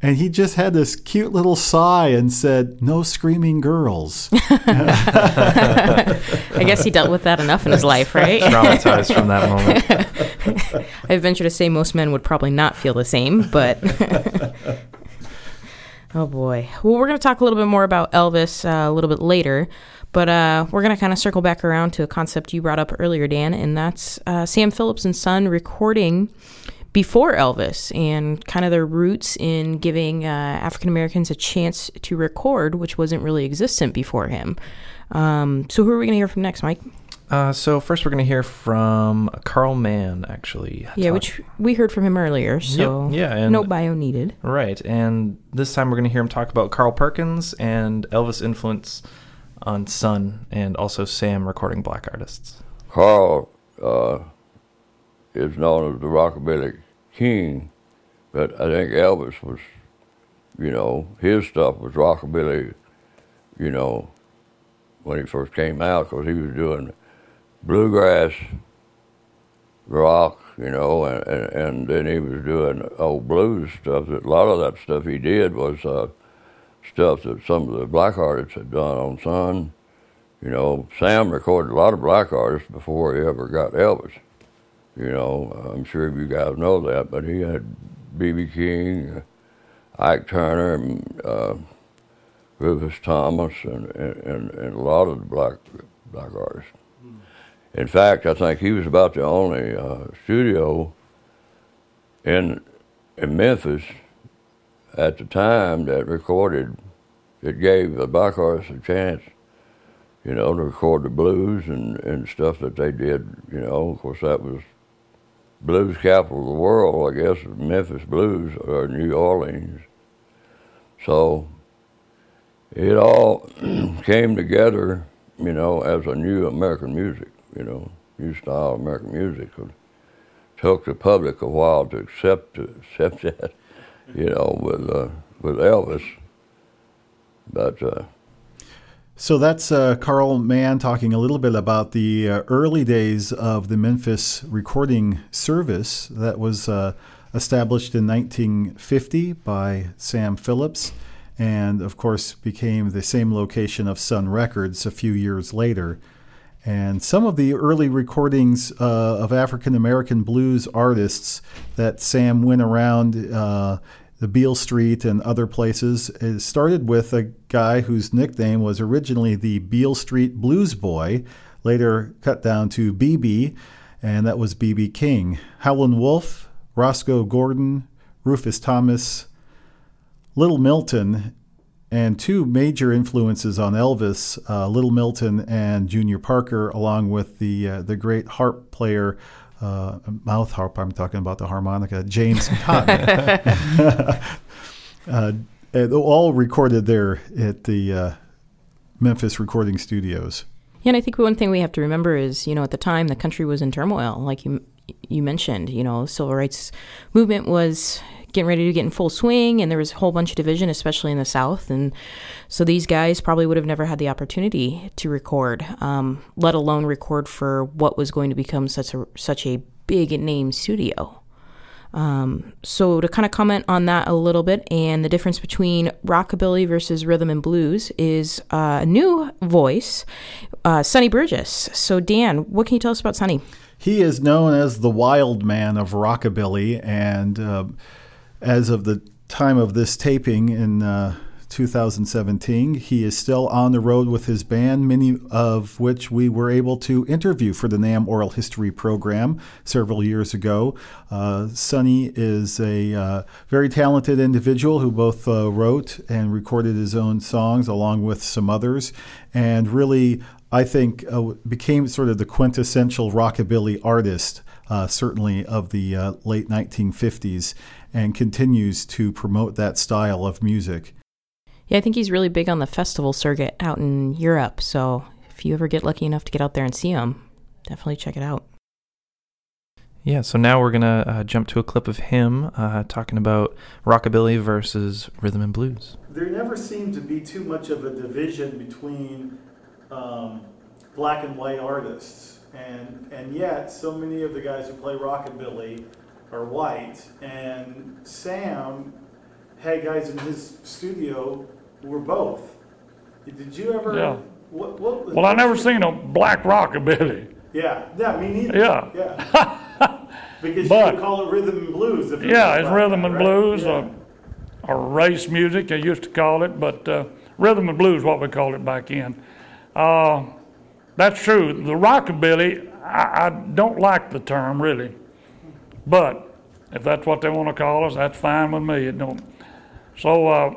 A: And he just had this cute little sigh and said, No screaming girls.
B: I guess he dealt with that enough in his life, right?
C: Traumatized from that moment.
B: I venture to say most men would probably not feel the same, but. oh boy. Well, we're going to talk a little bit more about Elvis uh, a little bit later. But uh, we're going to kind of circle back around to a concept you brought up earlier, Dan, and that's uh, Sam Phillips and Sun recording before Elvis and kind of their roots in giving uh, African Americans a chance to record, which wasn't really existent before him. Um, so, who are we going to hear from next, Mike?
C: Uh, so first, we're going to hear from Carl Mann, actually.
B: Yeah,
C: talk-
B: which we heard from him earlier, so
C: yeah, and-
B: no bio needed.
C: Right, and this time we're going to hear him talk about Carl Perkins and Elvis' influence on Sun, and also Sam recording black artists.
F: Carl uh, is known as the rockabilly king, but I think Elvis was, you know, his stuff was rockabilly, you know, when he first came out, because he was doing bluegrass, rock, you know, and, and, and then he was doing old blues stuff. A lot of that stuff he did was uh, stuff that some of the black artists had done on Sun. You know, Sam recorded a lot of black artists before he ever got Elvis. You know, I'm sure you guys know that, but he had B.B. King, uh, Ike Turner, and uh, Rufus Thomas, and, and, and a lot of the black black artists. In fact, I think he was about the only uh, studio in in Memphis at the time that recorded it gave the black a chance, you know, to record the blues and, and stuff that they did. You know, of course, that was blues capital of the world, I guess, Memphis blues or New Orleans. So it all came together, you know, as a new American music, you know, new style American music. It took the public a while to accept accept that, you know, with uh, with Elvis. But uh,
A: So that's uh, Carl Mann talking a little bit about the uh, early days of the Memphis recording service that was uh, established in 1950 by Sam Phillips and, of course, became the same location of Sun Records a few years later. And some of the early recordings uh, of African American blues artists that Sam went around uh, the Beale Street and other places it started with a guy whose nickname was originally the Beale Street Blues Boy, later cut down to BB, and that was BB King. Howlin' Wolf, Rosco Gordon, Rufus Thomas, Little Milton, and two major influences on Elvis, uh, Little Milton and Junior Parker, along with the uh, the great harp player, uh, mouth harp. I'm talking about the harmonica, James Cotton. uh, all recorded there at the uh, Memphis recording studios.
B: Yeah, and I think one thing we have to remember is, you know, at the time the country was in turmoil, like you you mentioned. You know, civil rights movement was getting ready to get in full swing, and there was a whole bunch of division, especially in the South. And so these guys probably would have never had the opportunity to record, um, let alone record for what was going to become such a such a big name studio. Um, so to kind of comment on that a little bit, and the difference between rockabilly versus rhythm and blues is uh, a new voice, uh, Sonny Burgess. So Dan, what can you tell us about Sonny?
A: He is known as the wild man of rockabilly, and uh, as of the time of this taping in uh, 2017, he is still on the road with his band, many of which we were able to interview for the NAMM Oral History program several years ago. Uh, Sonny is a uh, very talented individual who both uh, wrote and recorded his own songs along with some others, and really I think uh, became sort of the quintessential rockabilly artist, uh, certainly of the uh, late 1950s, and continues to promote that style of music.
B: Yeah, I think he's really big on the festival circuit out in Europe. So if you ever get lucky enough to get out there and see him, definitely check it out.
C: Yeah, so now we're going to uh, jump to a clip of him uh, talking about rockabilly versus rhythm and blues.
A: There never seemed to be too much of a division between um, black and white artists. And, and yet, so many of the guys who play rockabilly are white. And Sam had guys in his studio who were both. Did you ever?
H: Yeah.
A: What, what,
H: Well, I never seen a black rockabilly.
A: Yeah, yeah, me neither.
H: Yeah.
A: Yeah. because
H: But-
A: you would call it rhythm and blues. If
H: Yeah, it's rhythm
A: guy,
H: and
A: right?
H: blues,
A: Yeah.
H: or, or race music, they used to call it, but uh, rhythm and blues, what we called it back in. Uh, that's true. The rockabilly, I, I don't like the term really, but if that's what they want to call us, that's fine with me. It don't. So uh,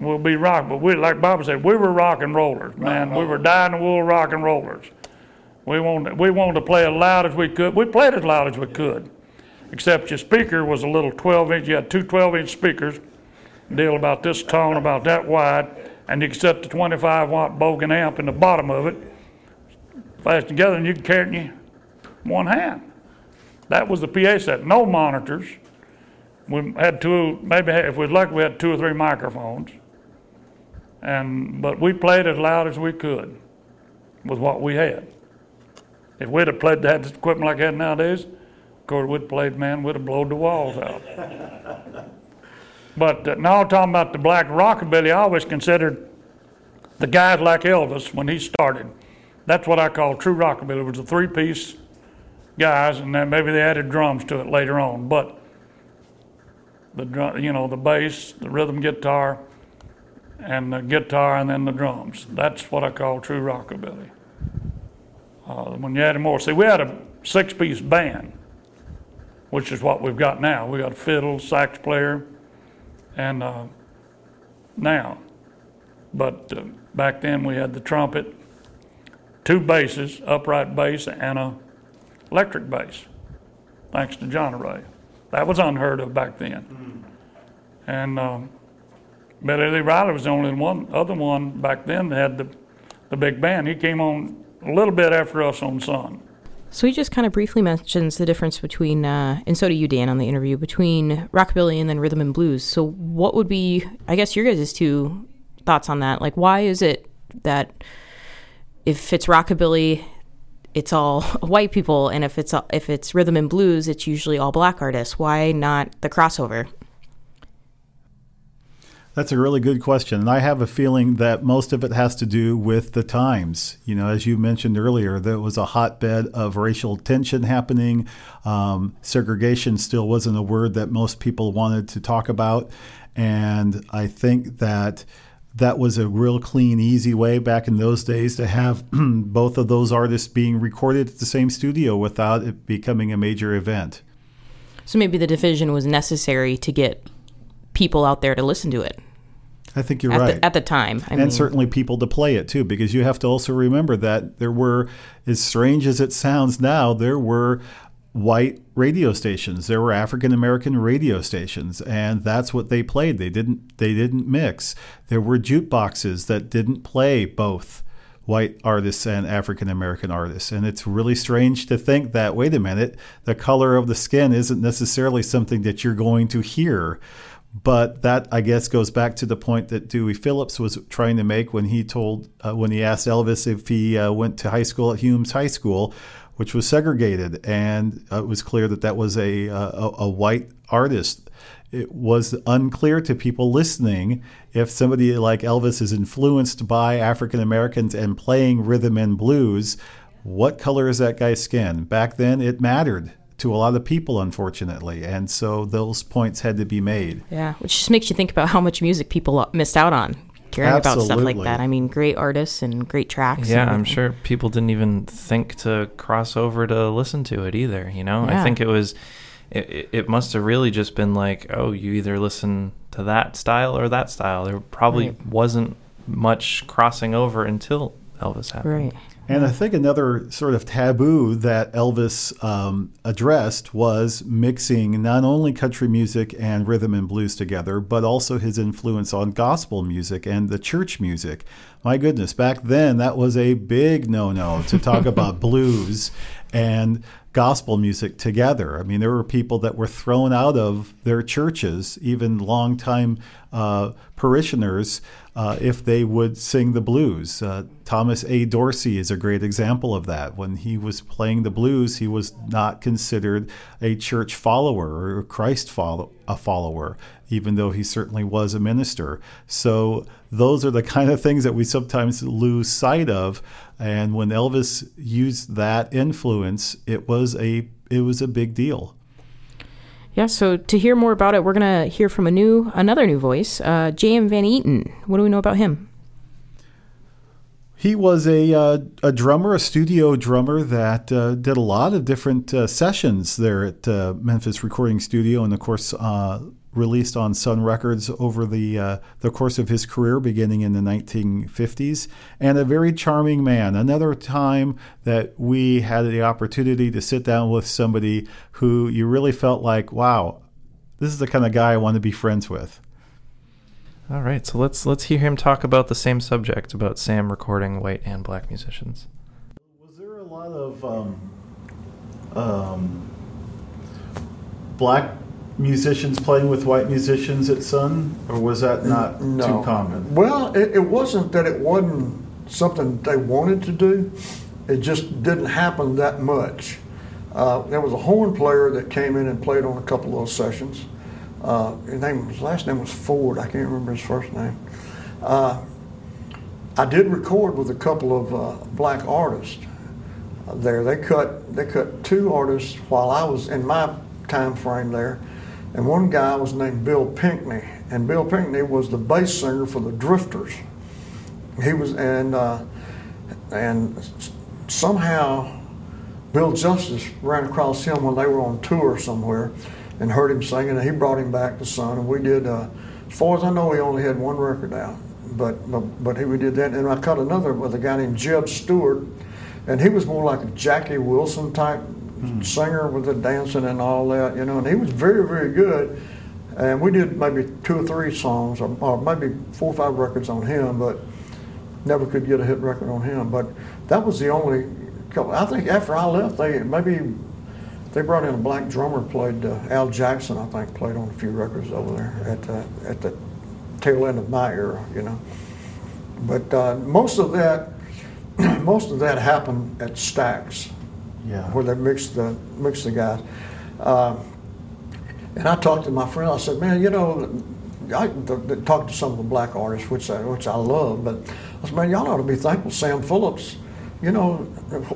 H: we'll be rock, but we, like Bob said, we were rock and rollers, man. We were dying to wool rock and rollers. We wanted, we wanted to play as loud as we could. We played as loud as we could except your speaker was a little 12 inch. You had two 12 inch speakers, deal about this tall, about that wide, and you could set the 25 watt Bogen amp in the bottom of it, fast together, and you could carry it in your one hand. That was the PA set. No monitors. We had two, maybe if we was lucky, we had two or three microphones. And but we played as loud as we could with what we had. If we'd have played that equipment like that nowadays, of course, we'd played, man, we'd have blowed the walls out. but uh, now talking about the black rockabilly, I always considered the guys like Elvis when he started. That's what I call true rockabilly. It was a three-piece guys, and then maybe they added drums to it later on. But the drum, you know, the bass, the rhythm guitar, and the guitar, and then the drums. That's what I call true rockabilly. Uh, when you added more, see, we had a six-piece band which is what we've got now. We got a fiddle, sax player, and uh, now. But uh, back then we had the trumpet, two basses, upright bass, and a electric bass. Thanks to John Ray, that was unheard of back then. And um, Billy Lee Riley was the only one, other one back then that had the the big band. He came on a little bit after us on Sun.
B: So he just kind of briefly mentions the difference between, uh, and so do you, Dan, on the interview, between rockabilly and then rhythm and blues. So what would be, I guess, your guys' two thoughts on that? Like, why is it that if it's rockabilly, it's all white people, and if it's if it's rhythm and blues, it's usually all black artists? Why not the crossover?
A: That's a really good question. And I have a feeling that most of it has to do with the times. You know, as you mentioned earlier, there was a hotbed of racial tension happening. Um, segregation still wasn't a word that most people wanted to talk about. And I think that that was a real clean, easy way back in those days to have both of those artists being recorded at the same studio without it becoming a major event.
B: So maybe the division was necessary to get people out there to listen to it.
A: I think you're
B: at
A: right.
B: The, at the time, I
A: and
B: mean,
A: certainly people to play it too, because you have to also remember that there were, as strange as it sounds now, there were white radio stations. There were African American radio stations, and that's what they played. They didn't they didn't mix. There were jukeboxes that didn't play both white artists and African American artists. And it's really strange to think that wait a minute, the color of the skin isn't necessarily something that you're going to hear. But that, I guess, goes back to the point that Dewey Phillips was trying to make when he told, uh, when he asked Elvis if he uh, went to high school at Humes High School, which was segregated, and it was clear that that was a, a, a white artist. It was unclear to people listening if somebody like Elvis is influenced by African Americans and playing rhythm and blues, what color is that guy's skin? Back then, it mattered to a lot of people, unfortunately. And so those points had to be made.
B: Yeah, which just makes you think about how much music people missed out on caring about stuff like that. I mean, great artists and great tracks.
C: Yeah, I'm sure people didn't even think to cross over to listen to it either. You know,
B: Yeah.
C: I think it was, it, it- it must have really just been like, oh, you either listen to that style or that style. There probably
B: Right.
C: wasn't much crossing over until Elvis happened.
B: Right.
A: And I think another sort of taboo that Elvis um, addressed was mixing not only country music and rhythm and blues together, but also his influence on gospel music and the church music. My goodness, back then that was a big no no to talk about blues and gospel music together. I mean, there were people that were thrown out of their churches, even longtime uh, parishioners, uh, if they would sing the blues. Uh, Thomas A. Dorsey is a great example of that. When he was playing the blues, he was not considered a church follower or Christ follow- a follower, even though he certainly was a minister. So those are the kind of things that we sometimes lose sight of. And when Elvis used that influence, it was a it was a big deal.
B: Yeah, so to hear more about it, we're gonna hear from a new, another new voice, uh, J.M. Van Eaton. What do we know about him?
A: He was a uh, a drummer, a studio drummer that uh, did a lot of different uh, sessions there at uh, Memphis Recording Studio, and of course uh, released on Sun Records over the uh, the course of his career, beginning in the 1950s. And a very charming man. Another time that we had the opportunity to sit down with somebody who you really felt like, wow, this is the kind of guy I want to be friends with.
C: All right, so let's let's hear him talk about the same subject about Sam recording white and black musicians.
A: Was there a lot of um, um, black musicians playing with white musicians at Sun, or was that not
I: No.
A: too common?
I: Well, it, it wasn't that it wasn't something they wanted to do. It just didn't happen that much. Uh, there was a horn player that came in and played on a couple of those sessions. Uh, his name, his last name was Ford. I can't remember his first name. Uh, I did record with a couple of uh, black artists there. They cut they cut two artists while I was in my time frame there, and one guy was named Bill Pinkney, and Bill Pinkney was the bass singer for the Drifters. He was and uh, and somehow Bill Justis ran across him when they were on tour somewhere, and heard him singing, and he brought him back to Sun, and we did. Uh, as far as I know, he only had one record out, but but, but he, we did that, and I cut another with a guy named Jeb Stuart, and he was more like a Jackie Wilson type singer with the dancing and all that, you know, and he was very very good. And we did maybe two or three songs, or, or maybe four or five records on him, but never could get a hit record on him. But that was the only couple. I think after I left, they maybe they brought in a black drummer. Played uh, Al Jackson, I think, played on a few records over there at the at the tail end of my era, you know. But uh, most of that, most of that happened at Stax,
A: Yeah.
I: where they mixed the mixed the guys. Uh, and I talked to my friend. I said, "Man, you know, I talked to some of the black artists, which I which I love, but I said, man, y'all ought to be thankful. Sam Phillips, you know,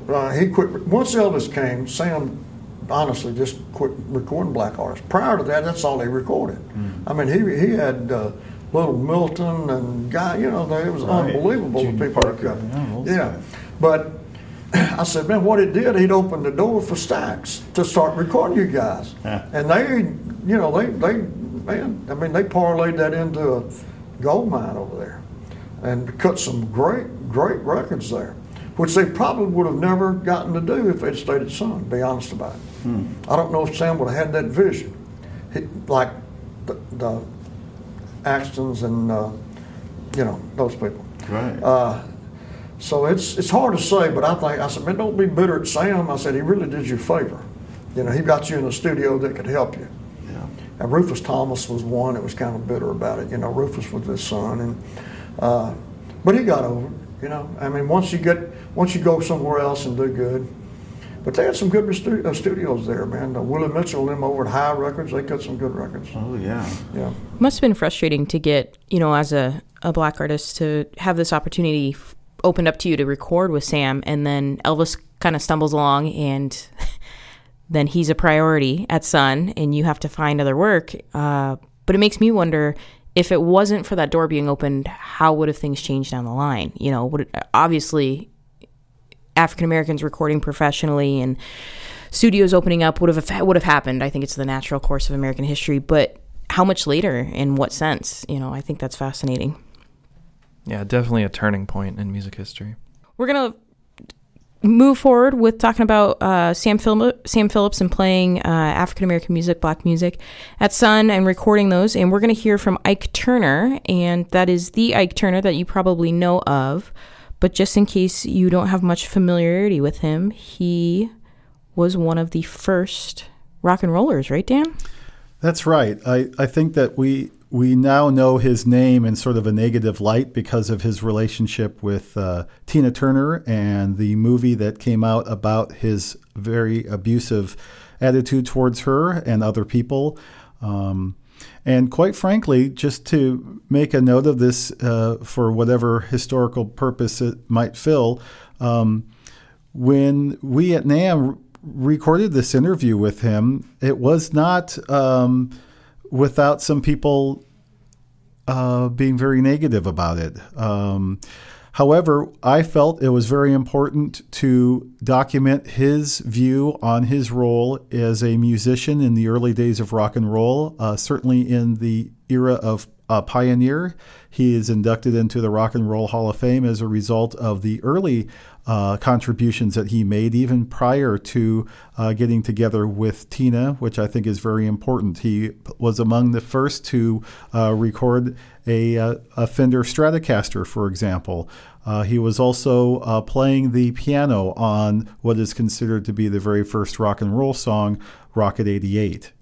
I: uh, he quit once Elvis came. Sam honestly just quit recording black artists. Prior to that, that's all he recorded. I mean, he he had." Uh, Little Milton and guy, you know, it was
A: Right.
I: unbelievable the
A: Junior
I: people that
A: Parker, yeah,
I: yeah, but I said, man, what it did, he'd opened the door for Stax to start recording you guys.
A: Yeah.
I: And they, you know, they, they, man, I mean, they parlayed that into a gold mine over there and cut some great, great records there, which they probably would have never gotten to do if they'd stayed at Sun, be honest about it. I don't know if Sam would have had that vision. He, like the, the Axtons and, uh, you know, those people.
A: Right.
I: Uh, so it's it's hard to say, but I think I said, man, don't be bitter at Sam. I said he really did you a favor. You know, he got you in a studio that could help you.
A: yeah.
I: And Rufus Thomas was one that was kind of bitter about it. You know, Rufus was his son, and uh, but he got over it. You know, I mean, once you get once you go somewhere else and do good. But they had some good stu- uh, studios there, man. Uh, Willie Mitchell them over at Hi Records, they cut some good records.
A: Oh yeah.
I: Yeah.
B: Must have been frustrating to get, you know, as a, a black artist to have this opportunity f- opened up to you to record with Sam, and then Elvis kind of stumbles along, and then he's a priority at Sun, and you have to find other work. Uh, but it makes me wonder if it wasn't for that door being opened, how would have things changed down the line? You know, would it, obviously African Americans recording professionally and studios opening up would have would have happened. I think it's the natural course of American history, but how much later? In what sense? You know, I think that's fascinating.
C: Yeah, definitely a turning point in music history.
B: We're gonna move forward with talking about uh, Sam Phil- Sam Phillips and playing uh, African American music, black music at Sun and recording those. And we're gonna hear from Ike Turner, and that is the Ike Turner that you probably know of. But just in case you don't have much familiarity with him, he was one of the first rock and rollers, right, Dan?
A: That's right. I, I think that we we now know his name in sort of a negative light because of his relationship with uh, Tina Turner and the movie that came out about his very abusive attitude towards her and other people. Um, and quite frankly, just to make a note of this uh, for whatever historical purpose it might fill, um, when we at NAMM recorded this interview with him, it was not um, without some people uh, being very negative about it. Um, however, I felt it was very important to document his view on his role as a musician in the early days of rock and roll, uh, certainly in the era of a pioneer. He is inducted into the Rock and Roll Hall of Fame as a result of the early uh, contributions that he made, even prior to uh, getting together with Tina, which I think is very important. He was among the first to uh, record a, uh, a, Fender Stratocaster, for example. Uh, he was also uh, playing the piano on what is considered to be the very first rock and roll song, Rocket 88.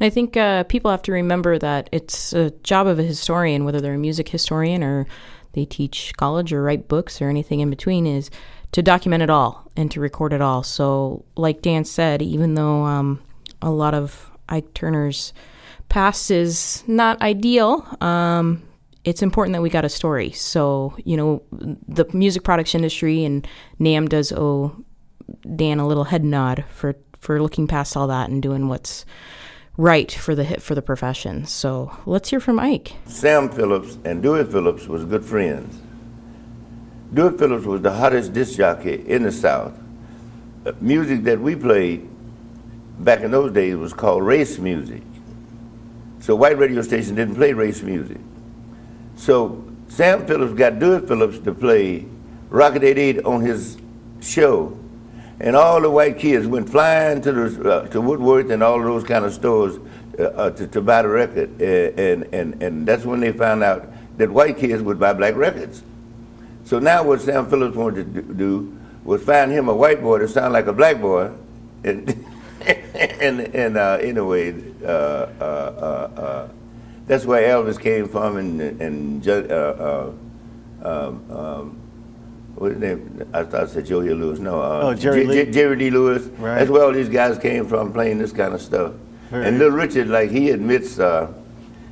B: And I think uh, people have to remember that it's a job of a historian, whether they're a music historian or they teach college or write books or anything in between, is to document it all and to record it all. So, like Dan said, even though um, a lot of Ike Turner's past is not ideal, um, it's important that we got a story. So, you know, the music products industry and NAMM does owe Dan a little head nod for, for looking past all that and doing what's right for the hit for the profession. So let's hear from Ike.
J: Sam Phillips and Dewey Phillips was good friends. Dewey Phillips was the hottest disc jockey in the South. Uh, music that we played back in those days was called race music. So white radio stations didn't play race music. So Sam Phillips got Dewey Phillips to play Rocket 88 on his show and all the white kids went flying to the uh, to Woolworth and all those kind of stores uh, uh, to, to buy the record, and, and and that's when they found out that white kids would buy black records. So now what Sam Phillips wanted to do was find him a white boy to sound like a black boy, and and and uh, anyway, uh, that's where Elvis came from, and and. Um, um, what his name? I thought I said Joey Lewis. No, uh,
A: oh, Jerry,
J: J- J- Jerry D. Lewis. Right. That's where all these guys came from playing this kind of stuff. Right. And Little Richard, like he admits, uh,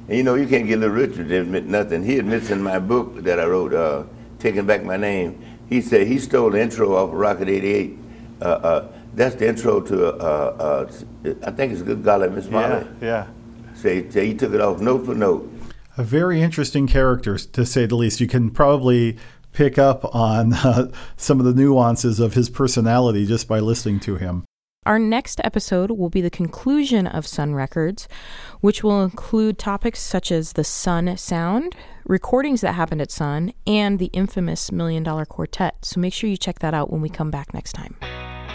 J: and you know, you can't get Little Richard to admit nothing. He admits in my book that I wrote, uh, Taking Back My Name, he said he stole the intro off of Rocket 88. Uh, uh, that's the intro to, uh, I think it's a Good Golly Miss Molly.
A: Yeah, yeah.
J: Say, so, so he took it off note for note.
A: A very interesting character, to say the least. You can probably pick up on uh, some of the nuances of his personality just by listening to him.
B: Our next episode will be the conclusion of Sun Records, which will include topics such as the Sun sound, recordings that happened at Sun, and the infamous Million Dollar Quartet. So make sure you check that out when we come back next time.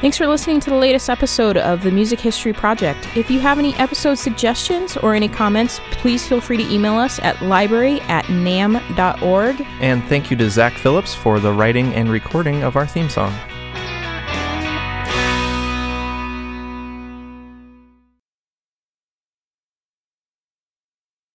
B: Thanks for listening to the latest episode of the Music History Project. If you have any episode suggestions or any comments, please feel free to email us at library at namm.org.
C: And thank you to Zach Phillips for the writing and recording of our theme song.